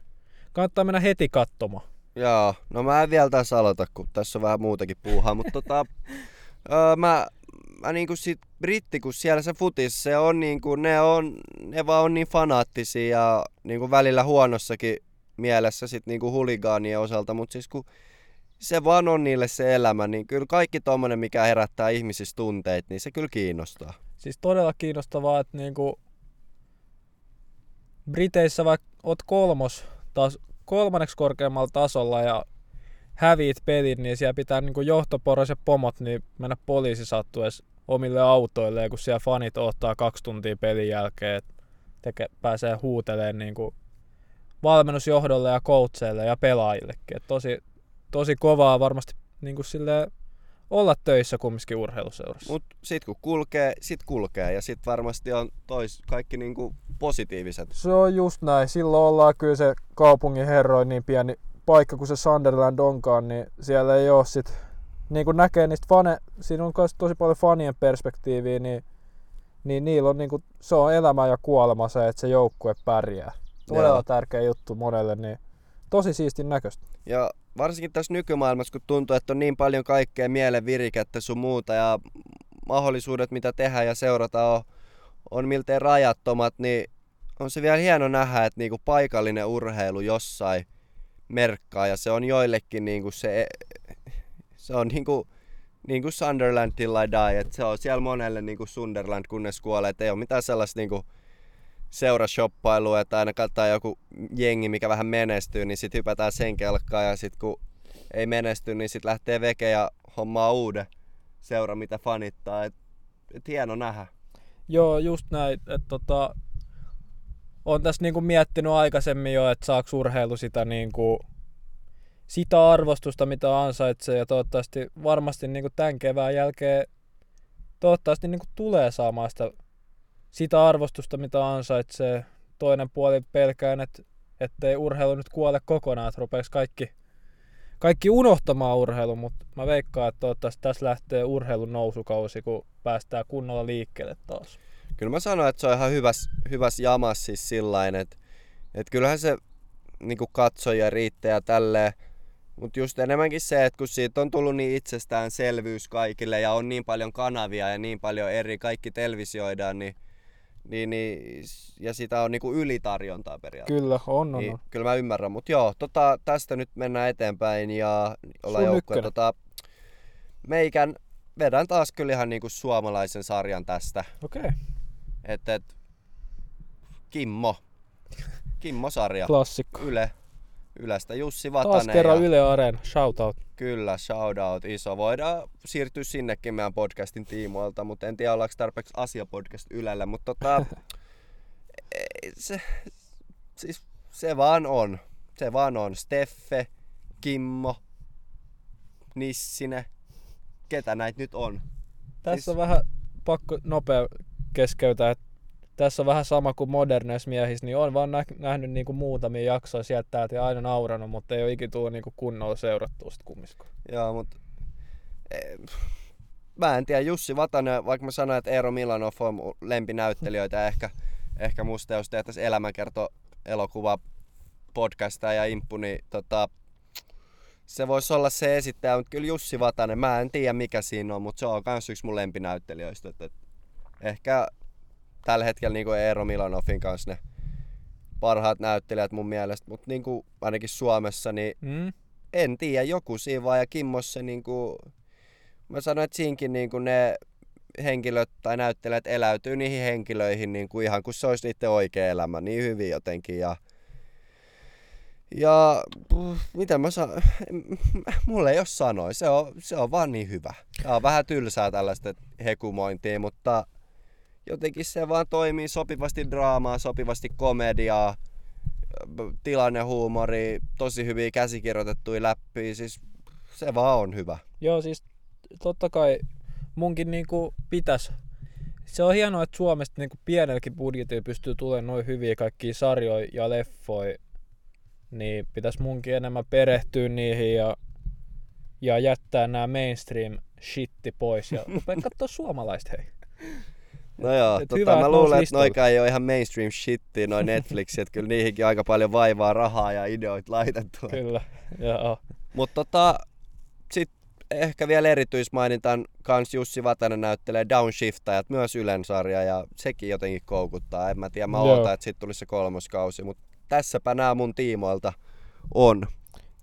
kannattaa mennä heti katsomaan. Joo, no mä en vielä tässä aloita, kun tässä on vähän muutakin puuhaa, mutta tota, (laughs) öö, mä, mä niinku sit britti, kun siellä se futis, se on niinku, ne on, ne vaan on niin fanaattisia ja niinku välillä huonossakin mielessä sit niinku huligaanien osalta, mutta siis kun se vaan on niille se elämä, niin kyllä kaikki tommonen, mikä herättää ihmisissä tunteita, niin se kyllä kiinnostaa. Siis todella kiinnostavaa, että niinku Briteissä vaikka oot kolmos, taas kolmanneksi korkeammalla tasolla ja häviit pelin, niin siellä pitää niinku johtoporras ja pomot niin mennä poliisisattuessa omille autoilleen, kun siellä fanit ottaa kaksi tuntia pelin jälkeen, että teke, pääsee huutelemaan niinku valmennusjohdolle ja coacheille ja pelaajillekin. Et tosi, tosi kovaa varmasti niinku silleen olla töissä kumminkin urheiluseurassa. Mut sit kun kulkee, sit kulkee ja sit varmasti on tois, kaikki niinku positiiviset. Se on just näin. Silloin ollaan kyllä se kaupungin herroin niin pieni paikka kuin se Sunderland onkaan, niin siellä ei ole sit, niin kuin näkee niistä fane, siinä on myös tosi paljon fanien perspektiiviä, niin, niin niillä on niinku, se on elämä ja kuolema se, että se joukkue pärjää. Todella Joo. tärkeä juttu monelle, niin tosi siistin näköistä. Ja varsinkin tässä nykymaailmassa, kun tuntuu, että on niin paljon kaikkea mielen virikettä sun muuta ja mahdollisuudet, mitä tehdä ja seurata on, on miltei rajattomat, niin on se vielä hieno nähdä, että niinku paikallinen urheilu jossain merkkaa ja se on joillekin niinku se, se on niinku, niinku Sunderland till I die, että se on siellä monelle niinku Sunderland kunnes kuolee, että ei ole mitään sellaista niinku seurashoppailua, että aina katsotaan joku jengi, mikä vähän menestyy, niin sitten hypätään sen kelkkaan ja sitten kun ei menesty, niin sitten lähtee veke ja hommaa uuden seura, mitä fanittaa. Et, et hieno nähdä. Joo, just näin. Että tota, on tässä niinku miettinyt aikaisemmin jo, että saako urheilu sitä, niinku, sitä arvostusta, mitä ansaitsee. Ja toivottavasti varmasti niinku tämän kevään jälkeen toivottavasti niinku tulee saamaan sitä, sitä arvostusta, mitä ansaitsee. Toinen puoli pelkään, että ettei urheilu nyt kuole kokonaan, että rupeeksi kaikki, kaikki unohtamaan urheilun, mutta mä veikkaan, että toivottavasti tässä lähtee urheilun nousukausi, kun päästään kunnolla liikkeelle taas. Kyllä mä sanoin, että se on ihan hyväs, hyväs jamas siis sillain, että, että kyllähän se niin katsoja riittää ja tälleen. Mutta just enemmänkin se, että kun siitä on tullut niin itsestäänselvyys kaikille ja on niin paljon kanavia ja niin paljon eri, kaikki televisioidaan, niin, niin, niin ja sitä on niinku ylitarjontaa periaatteessa. Kyllä, on, on, Niin, on. kyllä mä ymmärrän, mutta joo, tota, tästä nyt mennään eteenpäin ja ollaan joukkoja. Tota, meikän vedän taas kyllä ihan niinku suomalaisen sarjan tästä. Okei, okay. Et, et, Kimmo. Kimmo-sarja. klassikko. Yle. Ylestä Jussi Taas Vatanen. kerran ja, Yle Areena, shoutout. Kyllä, shoutout iso. Voidaan siirtyä sinnekin meidän podcastin tiimoilta, mutta en tiedä ollaanko tarpeeksi asiapodcast Ylellä, mutta tota, (laughs) ei se, siis se vaan on. Se vaan on. Steffe, Kimmo, Nissine, ketä näitä nyt on? Tässä Siis- on vähän pakko nopea keskeytää, että tässä on vähän sama kuin moderneissa miehissä, niin on vaan nä- nähnyt niinku muutamia jaksoja sieltä täältä ja aina nauranut, mutta ei ole ikinä tullut niinku kunnolla seurattua sit kumminkaan. Joo, mutta mä en tiedä, Jussi Vatanen, vaikka mä sanoin, että Eero Milanov on lempinäyttelijöitä (laughs) ehkä, ehkä musta jos tehtäisiin elämänkerto elokuva podcastia ja imppu, niin tota, se voisi olla se esittäjä, mutta kyllä Jussi Vatanen, mä en tiedä mikä siinä on, mutta se on myös yksi mun lempinäyttelijöistä. Että, että ehkä tällä hetkellä niin kuin Eero Milanovin kanssa ne parhaat näyttelijät mun mielestä, mutta niin kuin ainakin Suomessa, niin Mm? en tiedä, joku siinä vaan ja Kimmossa niinku, mä sanoin, että siinkin niinku ne henkilöt tai näyttelijät eläytyy niihin henkilöihin niinku ihan kuin se olisi niiden oikea elämä niin hyvin jotenkin ja ja puh, mitä mä saan, (laughs) mulle ei ole sanoi, se on, se on vaan niin hyvä. Tää on vähän tylsää tällaista hekumointia, mutta jotenkin se vaan toimii sopivasti draamaa, sopivasti komediaa, tilannehuumori, tosi hyviä käsikirjoitettuja läppiä, siis se vaan on hyvä. Joo, siis totta kai munkin niinku pitäisi. Se on hienoa, että Suomesta niinku pienelläkin budjetilla pystyy tulemaan noin hyviä kaikkia sarjoja ja leffoja. Niin pitäisi munkin enemmän perehtyä niihin ja, ja jättää nämä mainstream shitti pois ja (laughs) katsoa suomalaista hei. No joo, et tota, mä luulen, että noikaan ei ole ihan mainstream shittiä, noin Netflixi, että kyllä niihinkin aika paljon vaivaa, rahaa ja ideoita laitettu. Kyllä, joo. Mutta tota, sit ehkä vielä erityismainintan kans Jussi Vatanen näyttelee Downshiftajat, myös Ylen sarja, ja sekin jotenkin koukuttaa. En mä tiedä, mä Joo. ootan, että sit tulisi se kolmoskausi, mutta tässäpä nämä mun tiimoilta on.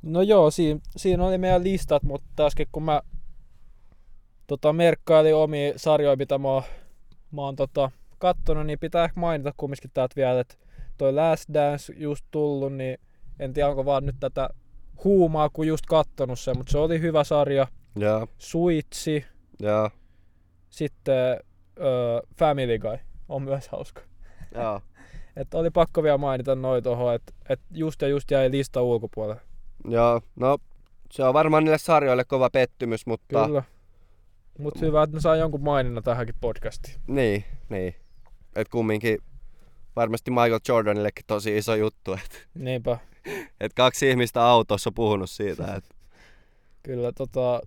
No joo, siinä, siinä oli meidän listat, mutta taaskin kun mä tota, merkkailin omia sarjoja, mitä mä oon, mä oon tota, kattonut, niin pitää ehkä mainita kumminkin täältä vielä, että toi Last Dance just tullut, niin en tiedä onko vaan nyt tätä huumaa, kun just kattonut sen, mutta se oli hyvä sarja. Joo, Suitsi, joo, sitten ö, Family Guy on myös hauska. joo. (laughs) Että oli pakko vielä mainita noin tuohon, että et just ja just jäi lista ulkopuolelle. Joo, no se on varmaan niille sarjoille kova pettymys, mutta Kyllä. Mutta hyvä, että ne saa jonkun maininnan tähänkin podcastiin. niin, niin. Et kumminkin varmasti Michael Jordanillekin tosi iso juttu, että Niinpä. et kaksi ihmistä autossa on puhunut siitä. Et, Kyllä tota,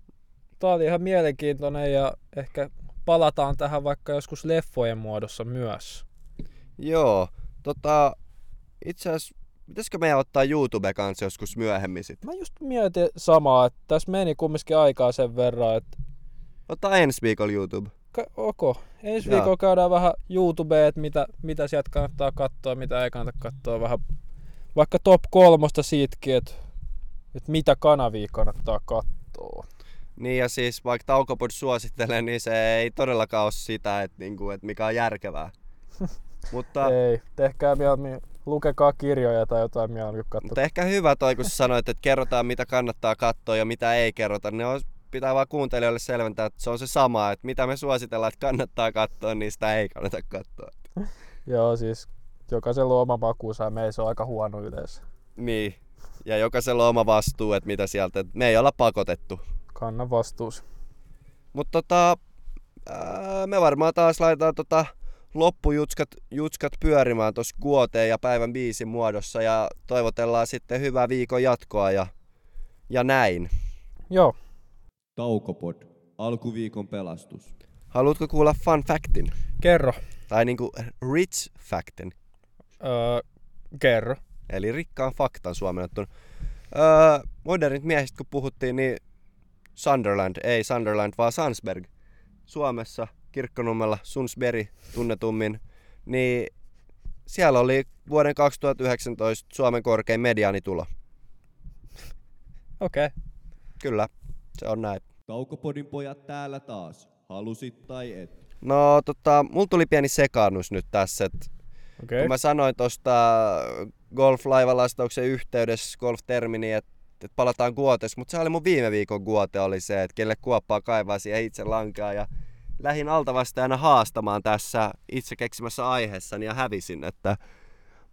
tää oli ihan mielenkiintoinen ja ehkä palataan tähän vaikka joskus leffojen muodossa myös. joo, tota, itse asiassa, pitäisikö meidän ottaa YouTube kanssa joskus myöhemmin sitten? Mä just mietin samaa, että tässä meni kumminkin aikaa sen verran, että Ottaa ensi viikolla YouTube. ka- ok, ensi Joo. viikolla käydään vähän YouTubeen, että mitä, mitä sieltä kannattaa katsoa, mitä ei kannata katsoa, vähän vaikka top kolmosta siitäkin, että, että mitä kanavia kannattaa katsoa. Niin ja siis vaikka Taukopod suosittelee, niin se ei todellakaan ole sitä, että, niinku, että mikä on järkevää. (laughs) mutta, Ei, tehkää mieluummin, lukekaa kirjoja tai jotain mieluummin mutta katsokaa. ehkä hyvä toi, kun sä sanoit, että kerrotaan mitä kannattaa katsoa ja mitä ei kerrota. Ne on, pitää vaan kuuntelijoille selventää, että se on se sama, että mitä me suositellaan, että kannattaa katsoa, niin sitä ei kannata katsoa. (laughs) Joo, siis jokaisella on oma makuunsa ja meissä on aika huono yleensä. Niin. Ja jokaisella on oma vastuu, että mitä sieltä, että me ei olla pakotettu. Kanna vastuus. Mutta tota, ää, me varmaan taas laitetaan tota loppujutskat jutskat pyörimään tuossa kuoteen ja päivän biisin muodossa ja toivotellaan sitten hyvää viikon jatkoa ja, ja näin. Joo, Taukopod. Alkuviikon pelastus. Haluatko kuulla fun factin? kerro. Tai niinku rich factin, Öö, kerro. eli rikkaan faktan suomennettuna. Öö, modernit miehistä kun puhuttiin, niin Sunderland, ei Sunderland, vaan Sansberg. Suomessa, Kirkkonummella, Sunsberg tunnetummin, niin siellä oli vuoden 2019 Suomen korkein mediaanitulo. Okei. Okay. Kyllä, se on näin. Taukopodin pojat täällä taas. Halusit tai et. No tota, mulla tuli pieni sekaannus nyt tässä, että Okei. kun mä sanoin tosta golf-laivalastauksen yhteydessä golf-termini, että et palataan guotes, mutta se oli mun viime viikon guote oli se, että kelle kuoppaa kaivaa siihen itse lankaa ja lähin altavastajana haastamaan tässä itse keksimässä aiheessani ja hävisin, että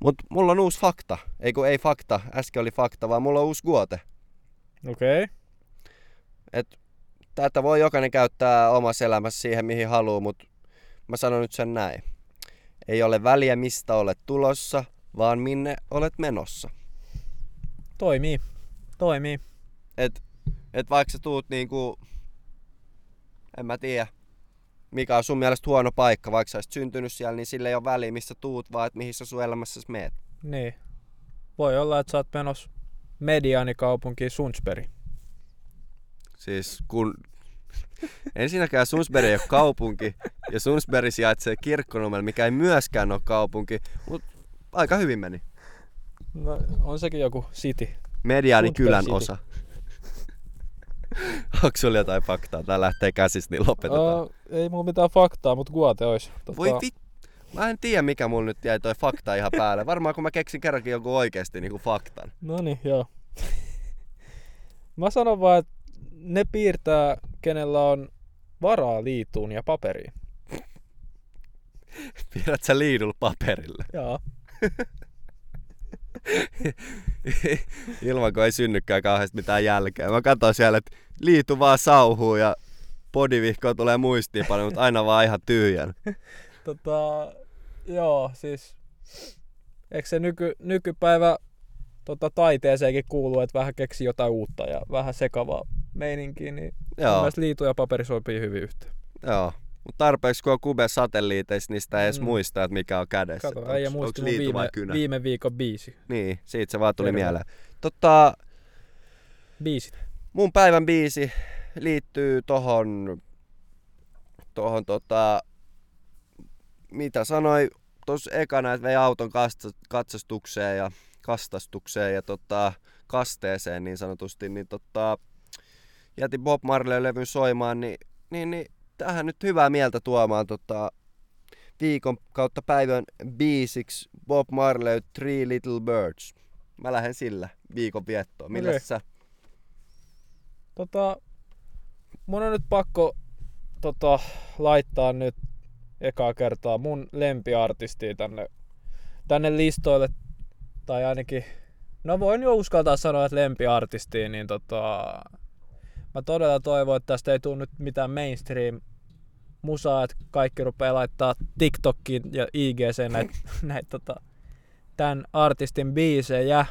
mut mulla on uusi fakta, ei kun ei fakta, äsken oli fakta, vaan mulla on uusi guote. Okei. Et tätä voi jokainen käyttää omassa elämässä siihen mihin haluaa, mutta mä sanon nyt sen näin. Ei ole väliä mistä olet tulossa, vaan minne olet menossa. Toimii. Toimii. Et, et vaikka sä tuut niinku, en mä tiedä, mikä on sun mielestä huono paikka, vaikka sä olisit syntynyt siellä, niin sillä ei ole väliä, missä tuut, vaan että mihin sä sun elämässäsi meet. Niin. Voi olla, että sä oot menossa mediaanikaupunkiin Sunsberg. Siis kun ensinnäkään Sunsberg ei ole kaupunki, ja Sunsberg sijaitsee Kirkkonummella, mikä ei myöskään ole kaupunki, mutta aika hyvin meni. No, on sekin joku city. Mediaani kylän City. osa. (laughs) Onko sulla jotain faktaa? Tää lähtee käsistä, niin lopetetaan. Uh, ei mulla mitään faktaa, mutta guote olisi. Tota, Voi vit... Mä en tiedä mikä mulla nyt jäi toi fakta ihan päälle. Varmaan kun mä keksin kerrankin jonkun oikeesti niinku faktan. No niin, joo. Mä sanon vaan, että ne piirtää, kenellä on varaa liituun ja paperiin. (laughs) Pidät sä liidulla paperille. Joo. (laughs) Ilman kun ei synnykään kauheasti mitään jälkeä. Mä katson siellä, että liitu vaan sauhuu ja podivihkoa tulee muistiin paljon, mutta aina vaan ihan tyhjän. (laughs) Tota, joo, siis eikö se nyky, nykypäivä tota, taiteeseenkin kuuluu, että vähän keksi jotain uutta ja vähän sekavaa meininkiä, niin Joo, mielestä liitu ja paperi sopii hyvin yhteen. joo. Mutta tarpeeksi kun on kube satelliiteissa, niin sitä ei edes Mm. muista, että mikä on kädessä. Kato, äijä muisti viime, kynä. viime viikon biisi. Niin, siitä se vaan tuli Terve. mieleen. Tota, Biisit. mun päivän biisi liittyy tohon, tohon tota, mitä sanoi tuossa ekana, että vei auton katsastukseen ja kastastukseen ja tota, kasteeseen niin sanotusti, niin tota, jätin Bob Marley-levyn soimaan, niin, niin, niin tähän nyt hyvää mieltä tuomaan tota, viikon kautta päivän biisiksi Bob Marley Three Little Birds. Mä lähden sillä viikon viettoon. Millä Okei. sä? Tota, mun on nyt pakko tota, laittaa nyt ekaa kertaa mun lempiartistia tänne, tänne listoille. Tai ainakin, no voin jo uskaltaa sanoa, että lempiartistia, niin tota, mä todella toivon, että tästä ei tule nyt mitään mainstream musaa, että kaikki rupeaa laittaa TikTokkiin ja IGC näitä (laughs) näit, tota, tämän artistin biisejä.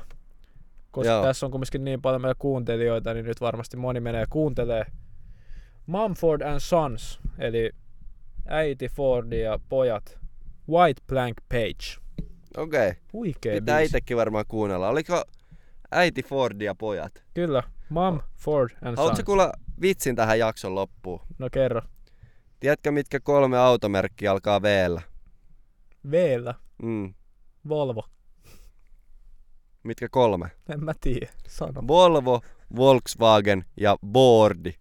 Koska Joo. tässä on kumminkin niin paljon meillä kuuntelijoita, niin nyt varmasti moni menee kuuntelee Mumford and Sons, eli äiti Ford ja pojat. White Blank Page. Okei. Okay. Huikea Pitää biisi. itsekin varmaan kuunnella. Oliko äiti Ford ja pojat? Kyllä. Mum, Ford and Haluatko Sons. kuulla vitsin tähän jakson loppuun? No kerro. Tiedätkö mitkä kolme automerkkiä alkaa v Veellä. Mm. Volvo. Mitkä kolme? En mä tiedä. Sano. Volvo, Volkswagen ja Bordi.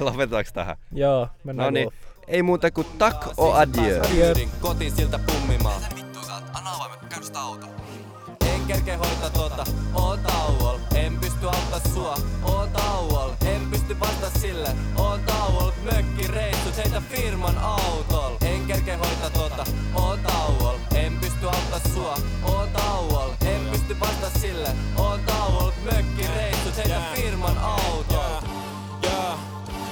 Lopetetaanko (laughs) tähän? Joo, mennään No niin. Ei muuta kuin tak o adieu. Kotiin siltä pummimaan. Vittu sä oot, anna avaimet, mä käyn sitä auto. En kerke hoita tota, oon tauol. En pysty auttaa sua, oon tauol. En pysty vasta sille, oon tauol. Mökki reissut heitä firman autol. En kerke hoita tota, oon tauol. En pysty auttaa sua, oon tauol. En pysty vasta sille, oon tauol. Mökki reissut heitä firman autol. Yeah,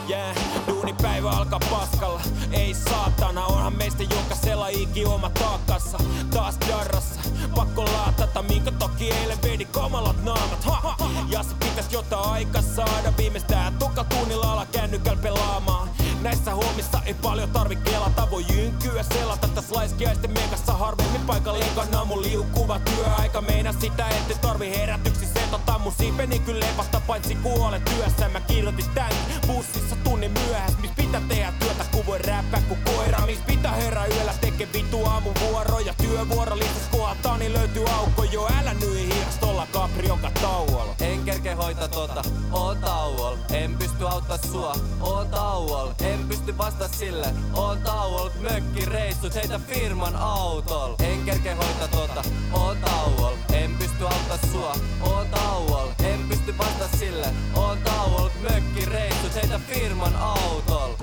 yeah. Duunipäivä alkaa paskalla. Ei saatana, onhan meistä jokaisella iki oma taakassa Taas darrassa, pakko laatata Minkä toki eilen vedi kamalat naamat. Ha, ha. Ja se pitäis jotain aika saada Viimeistään. Tukatunnilla ala kännykäl pelaamaan Näissä hommissa ei paljon tarvi kelata. Voi jynkyä selata täs laiskiaisten mekassa Harvemmin paikalle kannan mun liukuva työaika. Meina sitä ette tarvi herätyksi setota Mun siipeni kyllä lepästä paitsi kuolen työssä. Mä kirjoitin tän bussissa tunnin myöhäs Mis pitää tehdä työtä kun voi räppää ku koira. Mis pitää herää yöllä teke vitu aamuvuoroja Työvuoro. Listas kohdataan niin löytyy aukko. Jo älä nyi Oliks tolla kaprioka tauol? En kerke hoita tota, oon tauol. En pysty auttaa sua, oon tauol. En pysty vasta sille, oo tauol. Mökkireissut heitä firman autol. En kerke hoita tota, oon tauol. En pysty auttaa sua, oon tauol. En pysty vasta sille, oo tauol. Mökkireissut heitä firman autol.